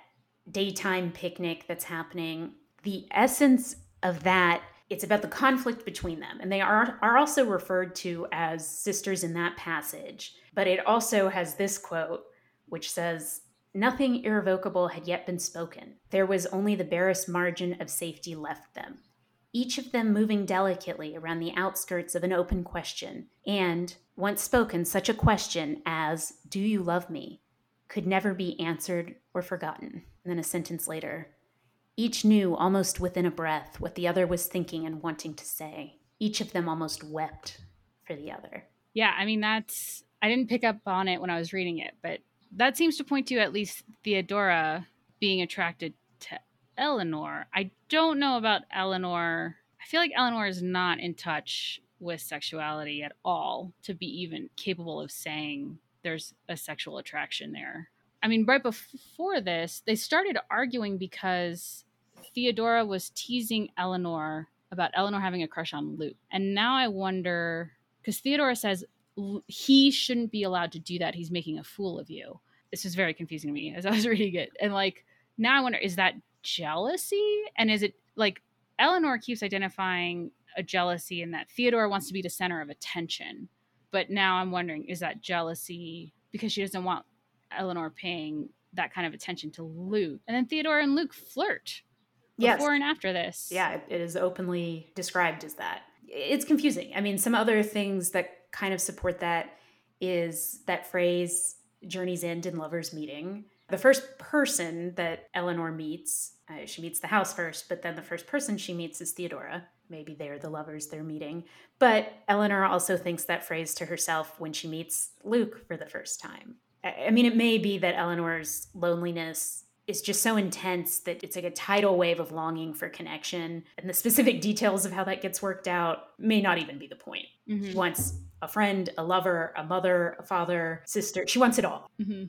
daytime picnic that's happening, the essence of that it's about the conflict between them and they are are also referred to as sisters in that passage but it also has this quote which says nothing irrevocable had yet been spoken there was only the barest margin of safety left them each of them moving delicately around the outskirts of an open question, and, once spoken, such a question as, Do you love me? could never be answered or forgotten. And then a sentence later, each knew almost within a breath what the other was thinking and wanting to say. Each of them almost wept for the other. Yeah, I mean, that's, I didn't pick up on it when I was reading it, but that seems to point to at least Theodora being attracted to Eleanor. I don't know about Eleanor. I feel like Eleanor is not in touch with sexuality at all to be even capable of saying there's a sexual attraction there. I mean, right before this, they started arguing because Theodora was teasing Eleanor about Eleanor having a crush on Luke. And now I wonder because Theodora says he shouldn't be allowed to do that. He's making a fool of you. This was very confusing to me as I was reading it. And like, now I wonder is that jealousy? And is it like Eleanor keeps identifying a jealousy in that Theodora wants to be the center of attention. But now I'm wondering is that jealousy because she doesn't want Eleanor paying that kind of attention to Luke? And then Theodora and Luke flirt yes. before and after this. Yeah, it is openly described as that. It's confusing. I mean, some other things that kind of support that is that phrase journey's end and lovers meeting the first person that Eleanor meets, uh, she meets the house first, but then the first person she meets is Theodora. Maybe they're the lovers they're meeting. But Eleanor also thinks that phrase to herself when she meets Luke for the first time. I mean, it may be that Eleanor's loneliness is just so intense that it's like a tidal wave of longing for connection. And the specific details of how that gets worked out may not even be the point. Mm-hmm. She wants a friend, a lover, a mother, a father, sister. She wants it all. Mm-hmm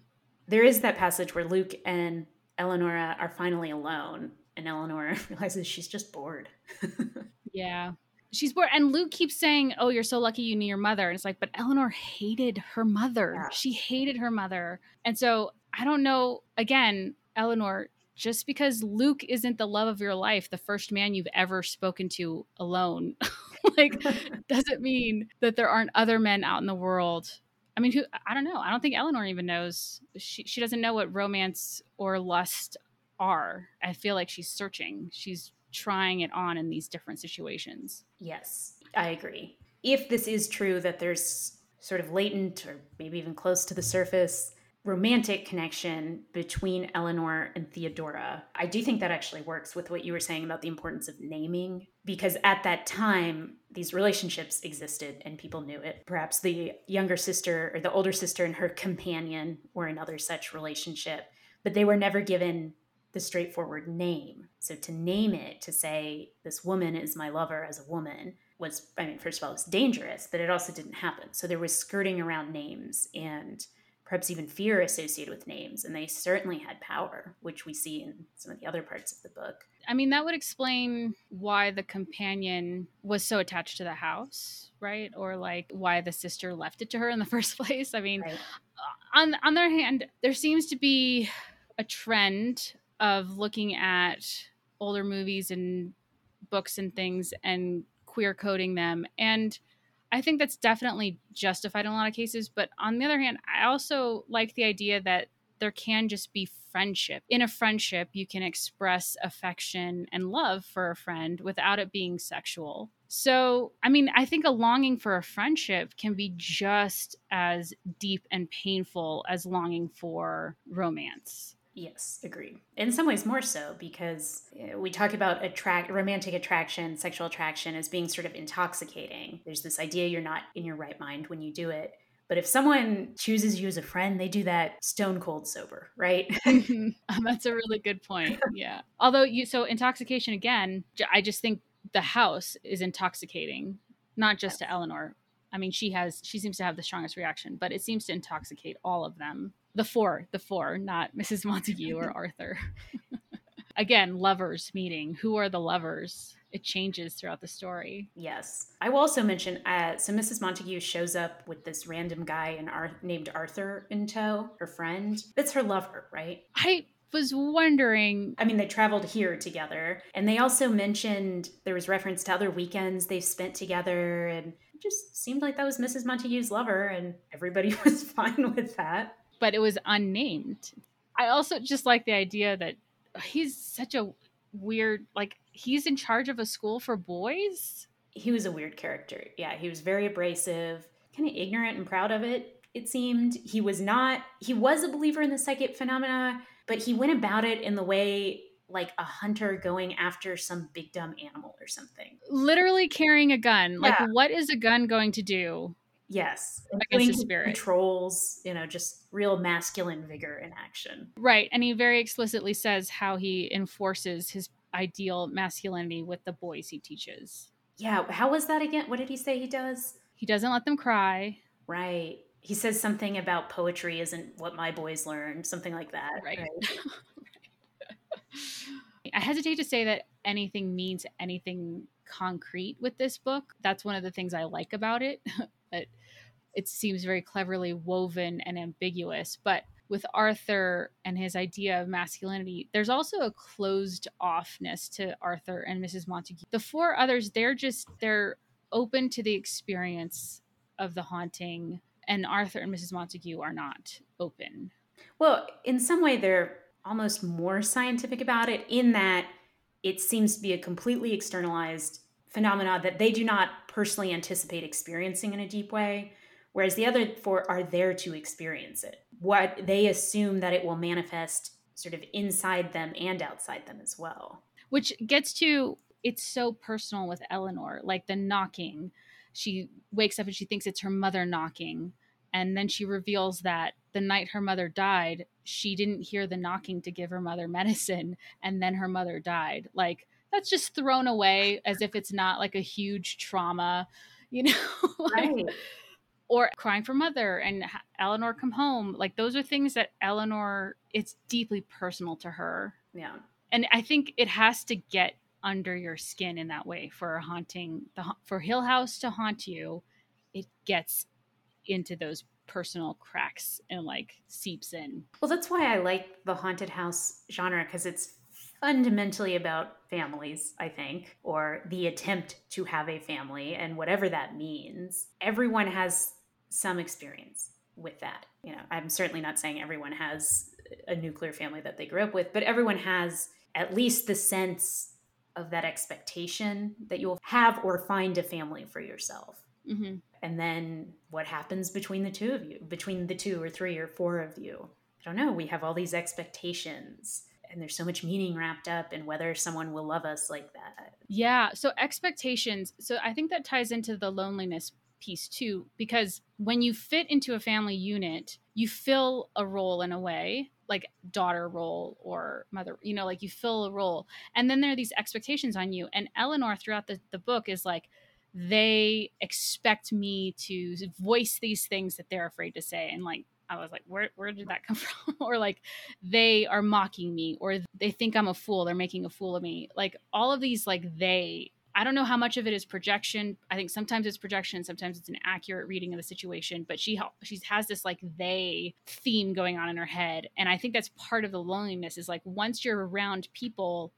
there is that passage where Luke and Eleanor are finally alone, and Eleanor realizes she's just bored. yeah. She's bored. And Luke keeps saying, Oh, you're so lucky you knew your mother. And it's like, but Eleanor hated her mother. Yeah. She hated her mother. And so I don't know, again, Eleanor, just because Luke isn't the love of your life, the first man you've ever spoken to alone, like, doesn't mean that there aren't other men out in the world I mean, who I don't know. I don't think Eleanor even knows. She she doesn't know what romance or lust are. I feel like she's searching. She's trying it on in these different situations. Yes, I agree. If this is true that there's sort of latent or maybe even close to the surface romantic connection between Eleanor and Theodora. I do think that actually works with what you were saying about the importance of naming, because at that time, these relationships existed and people knew it. Perhaps the younger sister or the older sister and her companion were another such relationship, but they were never given the straightforward name. So to name it, to say, this woman is my lover as a woman, was, I mean, first of all, it's dangerous, but it also didn't happen. So there was skirting around names and perhaps even fear associated with names. And they certainly had power, which we see in some of the other parts of the book. I mean, that would explain why the companion was so attached to the house, right? Or like why the sister left it to her in the first place. I mean, right. on on the other hand, there seems to be a trend of looking at older movies and books and things and queer coding them. And I think that's definitely justified in a lot of cases. But on the other hand, I also like the idea that there can just be friendship. In a friendship, you can express affection and love for a friend without it being sexual. So, I mean, I think a longing for a friendship can be just as deep and painful as longing for romance. Yes, agreed. In some ways, more so because eh, we talk about attract romantic attraction, sexual attraction as being sort of intoxicating. There's this idea you're not in your right mind when you do it. But if someone chooses you as a friend, they do that stone cold sober, right? That's a really good point. Yeah. Although you, so intoxication again, I just think the house is intoxicating, not just yes. to Eleanor. I mean, she has, she seems to have the strongest reaction, but it seems to intoxicate all of them. The four, the four, not Mrs. Montague or Arthur. again, lovers meeting. Who are the lovers? it changes throughout the story. Yes. I will also mention uh, so Mrs. Montague shows up with this random guy in Ar- named Arthur in tow, her friend. It's her lover, right? I was wondering. I mean, they traveled here together, and they also mentioned there was reference to other weekends they've spent together, and it just seemed like that was Mrs. Montague's lover, and everybody was fine with that. But it was unnamed. I also just like the idea that he's such a weird like he's in charge of a school for boys? He was a weird character. Yeah he was very abrasive kind of ignorant and proud of it it seemed. He was not he was a believer in the psychic phenomena but he went about it in the way like a hunter going after some big dumb animal or something. Literally carrying a gun. Like what is a gun going to do Yes. Against the spirit. Controls, you know, just real masculine vigor in action. Right. And he very explicitly says how he enforces his ideal masculinity with the boys he teaches. Yeah. How was that again? What did he say he does? He doesn't let them cry. Right. He says something about poetry isn't what my boys learn, something like that. Right. right. I hesitate to say that anything means anything concrete with this book. That's one of the things I like about it. it it seems very cleverly woven and ambiguous. But with Arthur and his idea of masculinity, there's also a closed offness to Arthur and Mrs. Montague. The four others, they're just they're open to the experience of the haunting, and Arthur and Mrs. Montague are not open. Well, in some way, they're almost more scientific about it in that it seems to be a completely externalized phenomena that they do not personally anticipate experiencing in a deep way, whereas the other four are there to experience it. What they assume that it will manifest sort of inside them and outside them as well. Which gets to it's so personal with Eleanor, like the knocking. She wakes up and she thinks it's her mother knocking. And then she reveals that the night her mother died, she didn't hear the knocking to give her mother medicine. And then her mother died. Like, that's just thrown away as if it's not like a huge trauma, you know? like, right. Or crying for mother and Eleanor come home. Like those are things that Eleanor, it's deeply personal to her. Yeah. And I think it has to get under your skin in that way for a haunting the for Hill House to haunt you. It gets into those personal cracks and like seeps in. Well, that's why I like the haunted house genre because it's fundamentally about families, I think, or the attempt to have a family and whatever that means. Everyone has some experience with that. You know, I'm certainly not saying everyone has a nuclear family that they grew up with, but everyone has at least the sense of that expectation that you'll have or find a family for yourself. Mm-hmm. And then what happens between the two of you, between the two or three or four of you? I don't know. We have all these expectations and there's so much meaning wrapped up in whether someone will love us like that. Yeah. So expectations. So I think that ties into the loneliness piece too, because when you fit into a family unit, you fill a role in a way, like daughter role or mother, you know, like you fill a role. And then there are these expectations on you. And Eleanor throughout the, the book is like, they expect me to voice these things that they're afraid to say and like I was like, where where did that come from? or like they are mocking me or they think I'm a fool, they're making a fool of me. Like all of these like they I don't know how much of it is projection. I think sometimes it's projection, sometimes it's an accurate reading of the situation, but she she has this like they theme going on in her head and I think that's part of the loneliness is like once you're around people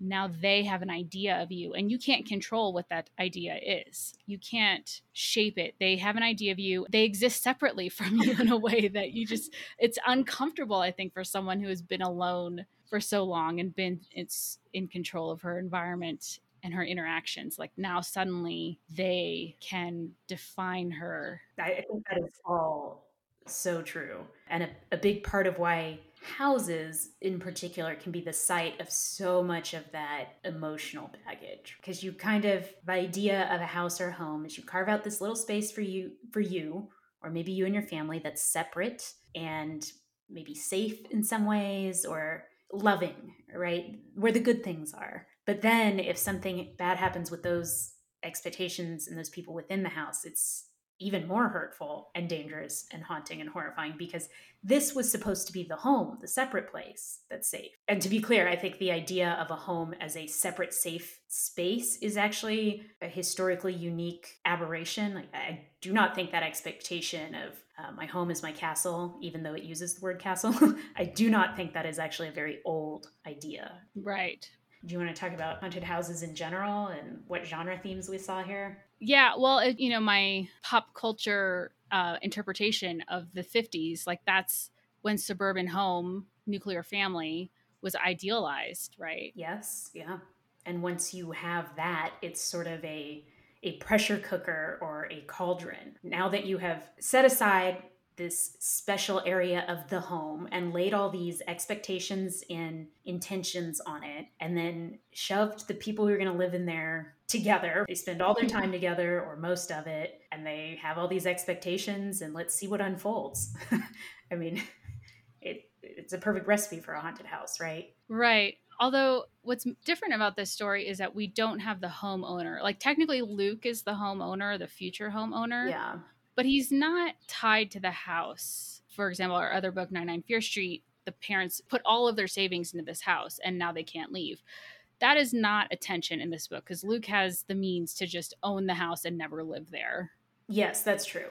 now they have an idea of you and you can't control what that idea is. You can't shape it. They have an idea of you. They exist separately from you in a way that you just it's uncomfortable I think for someone who has been alone for so long and been it's in control of her environment and her interactions like now suddenly they can define her i think that is all so true and a, a big part of why houses in particular can be the site of so much of that emotional baggage. Because you kind of the idea of a house or home is you carve out this little space for you for you or maybe you and your family that's separate and maybe safe in some ways or loving right where the good things are. But then if something bad happens with those expectations and those people within the house it's even more hurtful and dangerous and haunting and horrifying because this was supposed to be the home, the separate place that's safe. And to be clear, I think the idea of a home as a separate, safe space is actually a historically unique aberration. Like, I do not think that expectation of uh, my home is my castle, even though it uses the word castle, I do not think that is actually a very old idea. Right. Do you want to talk about haunted houses in general and what genre themes we saw here? Yeah, well, it, you know, my pop culture uh, interpretation of the 50s, like that's when suburban home, nuclear family was idealized, right? Yes, yeah. And once you have that, it's sort of a a pressure cooker or a cauldron. Now that you have set aside this special area of the home and laid all these expectations and intentions on it and then shoved the people who are going to live in there together. They spend all their time together or most of it and they have all these expectations and let's see what unfolds. I mean it it's a perfect recipe for a haunted house right? Right. Although what's different about this story is that we don't have the homeowner. Like technically luke is the homeowner the future homeowner. Yeah but he's not tied to the house. For example, our other book, 99 Fear Street, the parents put all of their savings into this house and now they can't leave. That is not attention in this book because Luke has the means to just own the house and never live there. Yes, that's true.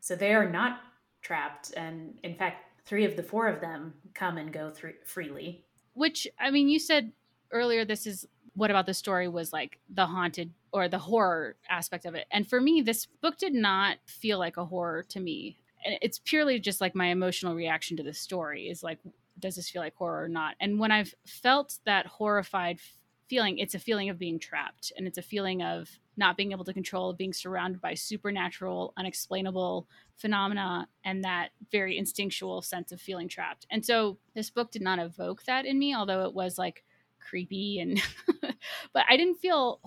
So they are not trapped. And in fact, three of the four of them come and go through freely. Which, I mean, you said earlier this is what about the story was like the haunted or the horror aspect of it. And for me, this book did not feel like a horror to me. It's purely just like my emotional reaction to the story is like, does this feel like horror or not? And when I've felt that horrified feeling, it's a feeling of being trapped and it's a feeling of not being able to control, being surrounded by supernatural, unexplainable phenomena, and that very instinctual sense of feeling trapped. And so this book did not evoke that in me, although it was like creepy and but I didn't feel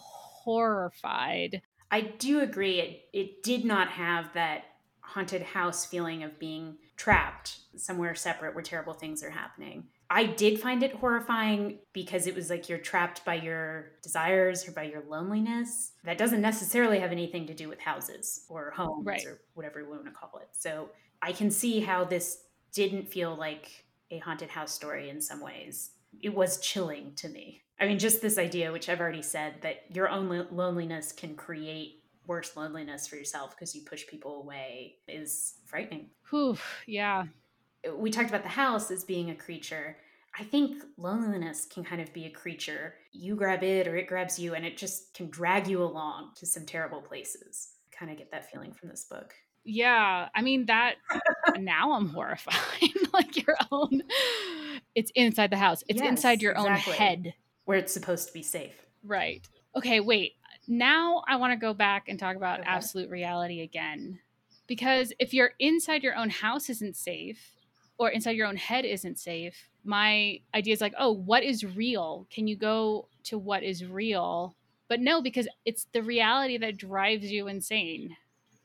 horrified. I do agree it it did not have that haunted house feeling of being trapped somewhere separate where terrible things are happening. I did find it horrifying because it was like you're trapped by your desires or by your loneliness. That doesn't necessarily have anything to do with houses or homes right. or whatever we want to call it. So I can see how this didn't feel like a haunted house story in some ways it was chilling to me. I mean, just this idea, which I've already said, that your own loneliness can create worse loneliness for yourself because you push people away is frightening. Whew, yeah. We talked about the house as being a creature. I think loneliness can kind of be a creature. You grab it or it grabs you, and it just can drag you along to some terrible places. Kind of get that feeling from this book. Yeah. I mean, that now I'm horrified. like your own it's inside the house. It's yes, inside your exactly. own head. Where it's supposed to be safe. Right. Okay, wait. Now I want to go back and talk about okay. absolute reality again. Because if you're inside your own house isn't safe, or inside your own head isn't safe, my idea is like, oh, what is real? Can you go to what is real? But no, because it's the reality that drives you insane.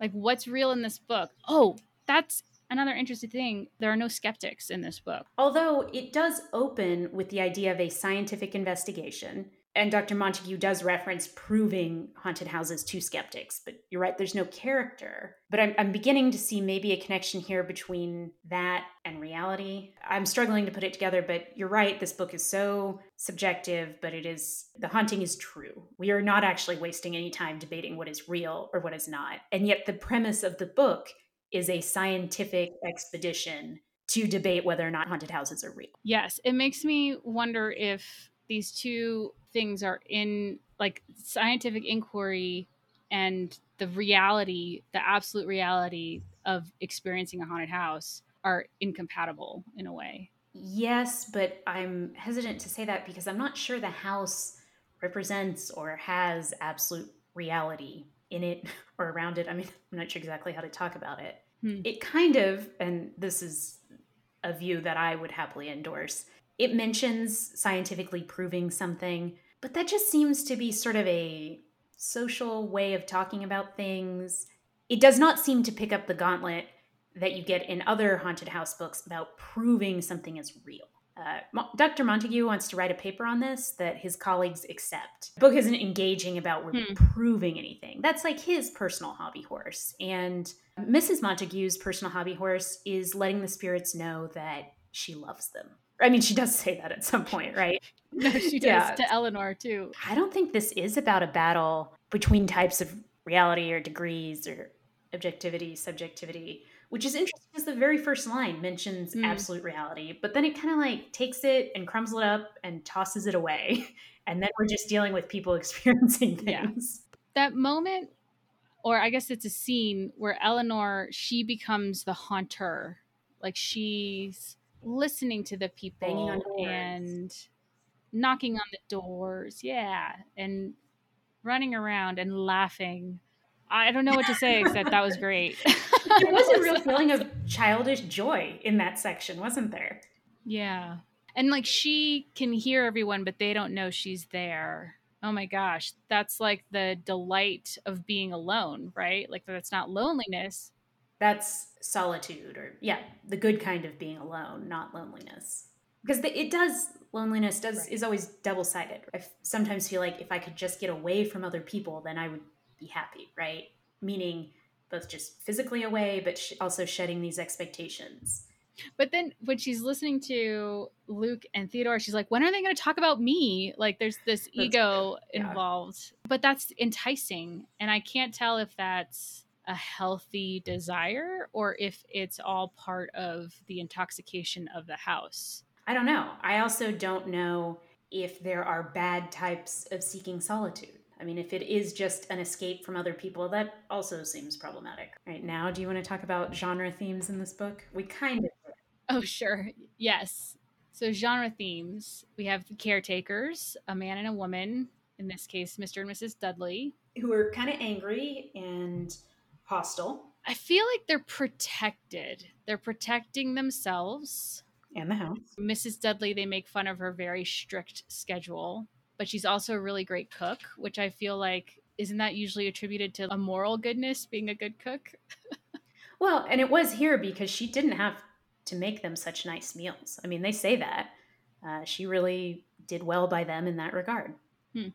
Like, what's real in this book? Oh, that's another interesting thing there are no skeptics in this book. Although it does open with the idea of a scientific investigation. And Dr. Montague does reference proving haunted houses to skeptics, but you're right, there's no character. But I'm, I'm beginning to see maybe a connection here between that and reality. I'm struggling to put it together, but you're right, this book is so subjective, but it is, the haunting is true. We are not actually wasting any time debating what is real or what is not. And yet, the premise of the book is a scientific expedition to debate whether or not haunted houses are real. Yes, it makes me wonder if these two things are in like scientific inquiry and the reality, the absolute reality of experiencing a haunted house are incompatible in a way. Yes, but I'm hesitant to say that because I'm not sure the house represents or has absolute reality in it or around it. I mean, I'm not sure exactly how to talk about it. Hmm. It kind of, and this is a view that I would happily endorse, it mentions scientifically proving something, but that just seems to be sort of a social way of talking about things. It does not seem to pick up the gauntlet that you get in other haunted house books about proving something is real. Uh, Dr. Montague wants to write a paper on this that his colleagues accept. The book isn't engaging about hmm. proving anything. That's like his personal hobby horse. And Mrs. Montague's personal hobby horse is letting the spirits know that she loves them. I mean, she does say that at some point, right? no, she does yeah. to Eleanor too. I don't think this is about a battle between types of reality or degrees or objectivity, subjectivity which is interesting because the very first line mentions mm. absolute reality, but then it kind of like takes it and crumbles it up and tosses it away. And then we're just dealing with people experiencing things. Yeah. That moment, or I guess it's a scene where Eleanor, she becomes the haunter. Like she's listening to the people and knocking on the doors. Yeah. And running around and laughing I don't know what to say except that was great. there was a real feeling of childish joy in that section, wasn't there? Yeah. And like she can hear everyone, but they don't know she's there. Oh my gosh. That's like the delight of being alone, right? Like that's not loneliness. That's solitude, or yeah, the good kind of being alone, not loneliness. Because the, it does, loneliness does right. is always double sided. I sometimes feel like if I could just get away from other people, then I would be happy, right? Meaning both just physically away, but sh- also shedding these expectations. But then when she's listening to Luke and Theodora, she's like, when are they going to talk about me? Like there's this ego yeah. involved. But that's enticing. And I can't tell if that's a healthy desire or if it's all part of the intoxication of the house. I don't know. I also don't know if there are bad types of seeking solitude. I mean, if it is just an escape from other people, that also seems problematic. Right now, do you want to talk about genre themes in this book? We kind of. Oh, sure. Yes. So, genre themes we have the caretakers, a man and a woman, in this case, Mr. and Mrs. Dudley, who are kind of angry and hostile. I feel like they're protected. They're protecting themselves and the house. Mrs. Dudley, they make fun of her very strict schedule but she's also a really great cook, which I feel like isn't that usually attributed to a moral goodness being a good cook? well, and it was here because she didn't have to make them such nice meals. I mean, they say that. Uh, she really did well by them in that regard. Hmm.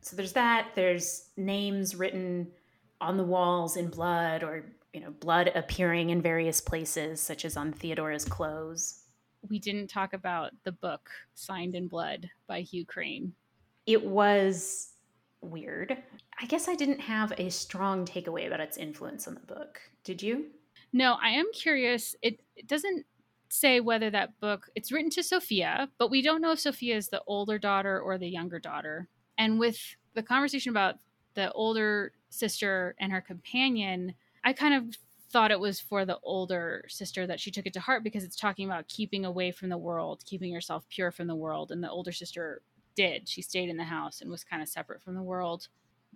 So there's that. There's names written on the walls in blood or, you know, blood appearing in various places, such as on Theodora's clothes. We didn't talk about the book Signed in Blood by Hugh Crane it was weird. I guess I didn't have a strong takeaway about its influence on the book. Did you? No, I am curious. It, it doesn't say whether that book it's written to Sophia, but we don't know if Sophia is the older daughter or the younger daughter. And with the conversation about the older sister and her companion, I kind of thought it was for the older sister that she took it to heart because it's talking about keeping away from the world, keeping yourself pure from the world. And the older sister did. She stayed in the house and was kind of separate from the world.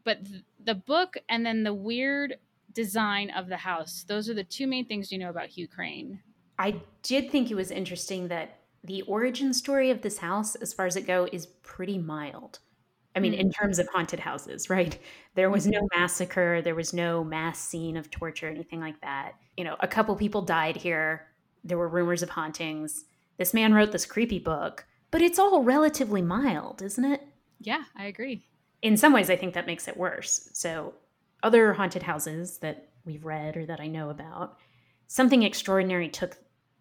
But th- the book and then the weird design of the house, those are the two main things you know about Hugh Crane. I did think it was interesting that the origin story of this house, as far as it go, is pretty mild. I mean, mm-hmm. in terms of haunted houses, right? There was no mm-hmm. massacre, there was no mass scene of torture, anything like that. You know, a couple people died here. There were rumors of hauntings. This man wrote this creepy book but it's all relatively mild, isn't it? Yeah, I agree. In some ways, I think that makes it worse. So, other haunted houses that we've read or that I know about, something extraordinary took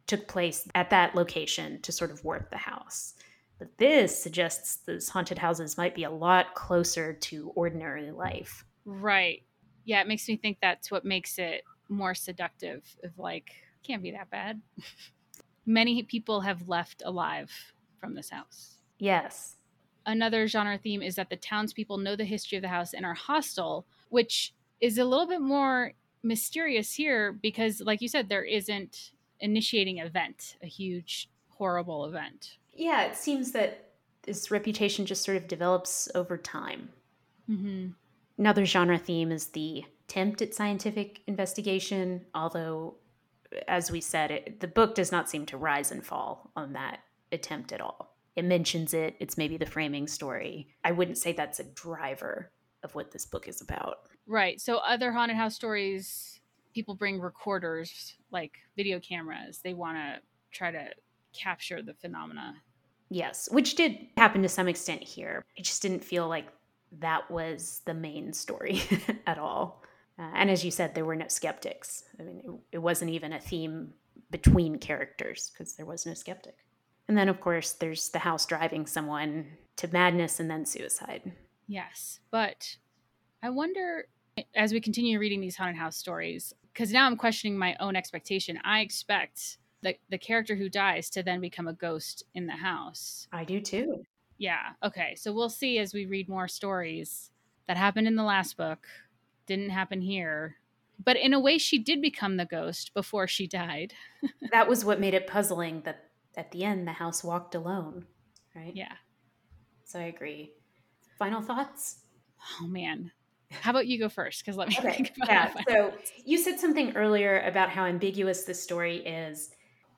took place at that location to sort of warp the house. But this suggests those haunted houses might be a lot closer to ordinary life. Right. Yeah, it makes me think that's what makes it more seductive of like can't be that bad. Many people have left alive from this house. Yes. another genre theme is that the townspeople know the history of the house and are hostile, which is a little bit more mysterious here because, like you said, there isn't initiating event, a huge, horrible event. Yeah, it seems that this reputation just sort of develops over time. Mm-hmm. Another genre theme is the attempt at scientific investigation, although, as we said, it, the book does not seem to rise and fall on that attempt at all. It mentions it, it's maybe the framing story. I wouldn't say that's a driver of what this book is about. Right. So, other haunted house stories, people bring recorders like video cameras. They want to try to capture the phenomena. Yes, which did happen to some extent here. It just didn't feel like that was the main story at all. Uh, and as you said, there were no skeptics. I mean, it, it wasn't even a theme between characters because there was no skeptic. And then, of course, there's the house driving someone to madness and then suicide. Yes. But I wonder, as we continue reading these haunted house stories, because now I'm questioning my own expectation. I expect the, the character who dies to then become a ghost in the house. I do too. Yeah. Okay. So we'll see as we read more stories that happened in the last book, didn't happen here. But in a way, she did become the ghost before she died. that was what made it puzzling that at the end the house walked alone, right? Yeah. So I agree. Final thoughts? Oh, man. How about you go first? Because let me okay. think about yeah. So you said something earlier about how ambiguous the story is,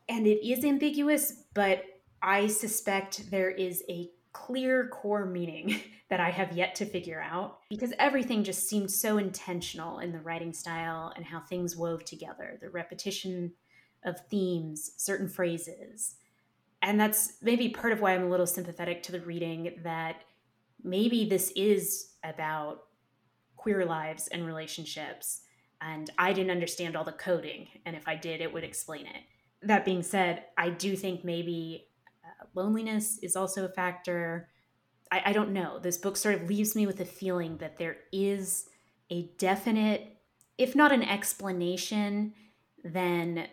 and it is ambiguous, but I suspect there is a clear core meaning that I have yet to figure out because everything just seemed so intentional in the writing style and how things wove together the repetition of themes, certain phrases. And that's maybe part of why I'm a little sympathetic to the reading that maybe this is about queer lives and relationships. And I didn't understand all the coding. And if I did, it would explain it. That being said, I do think maybe uh, loneliness is also a factor. I, I don't know. This book sort of leaves me with a feeling that there is a definite, if not an explanation, then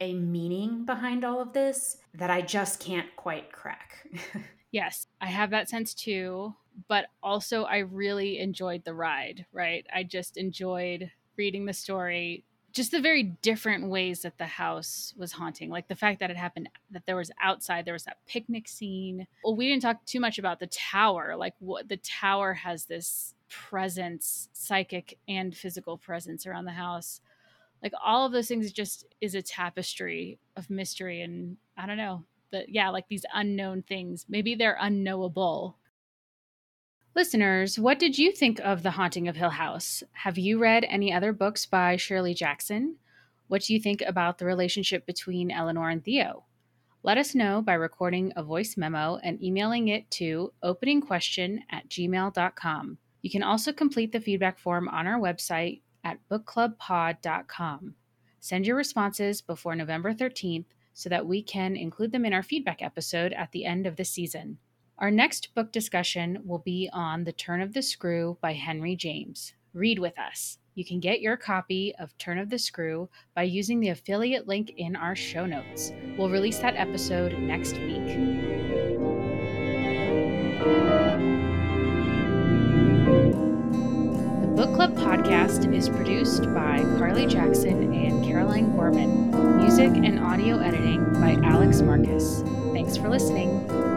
a meaning behind all of this that I just can't quite crack. yes, I have that sense too. But also, I really enjoyed the ride, right? I just enjoyed reading the story, just the very different ways that the house was haunting like the fact that it happened that there was outside there was that picnic scene well we didn't talk too much about the tower like what the tower has this presence psychic and physical presence around the house like all of those things just is a tapestry of mystery and i don't know that yeah like these unknown things maybe they're unknowable Listeners, what did you think of The Haunting of Hill House? Have you read any other books by Shirley Jackson? What do you think about the relationship between Eleanor and Theo? Let us know by recording a voice memo and emailing it to openingquestion at gmail.com. You can also complete the feedback form on our website at bookclubpod.com. Send your responses before November 13th so that we can include them in our feedback episode at the end of the season. Our next book discussion will be on The Turn of the Screw by Henry James. Read with us. You can get your copy of Turn of the Screw by using the affiliate link in our show notes. We'll release that episode next week. Book Club podcast is produced by Carly Jackson and Caroline Gorman. Music and audio editing by Alex Marcus. Thanks for listening.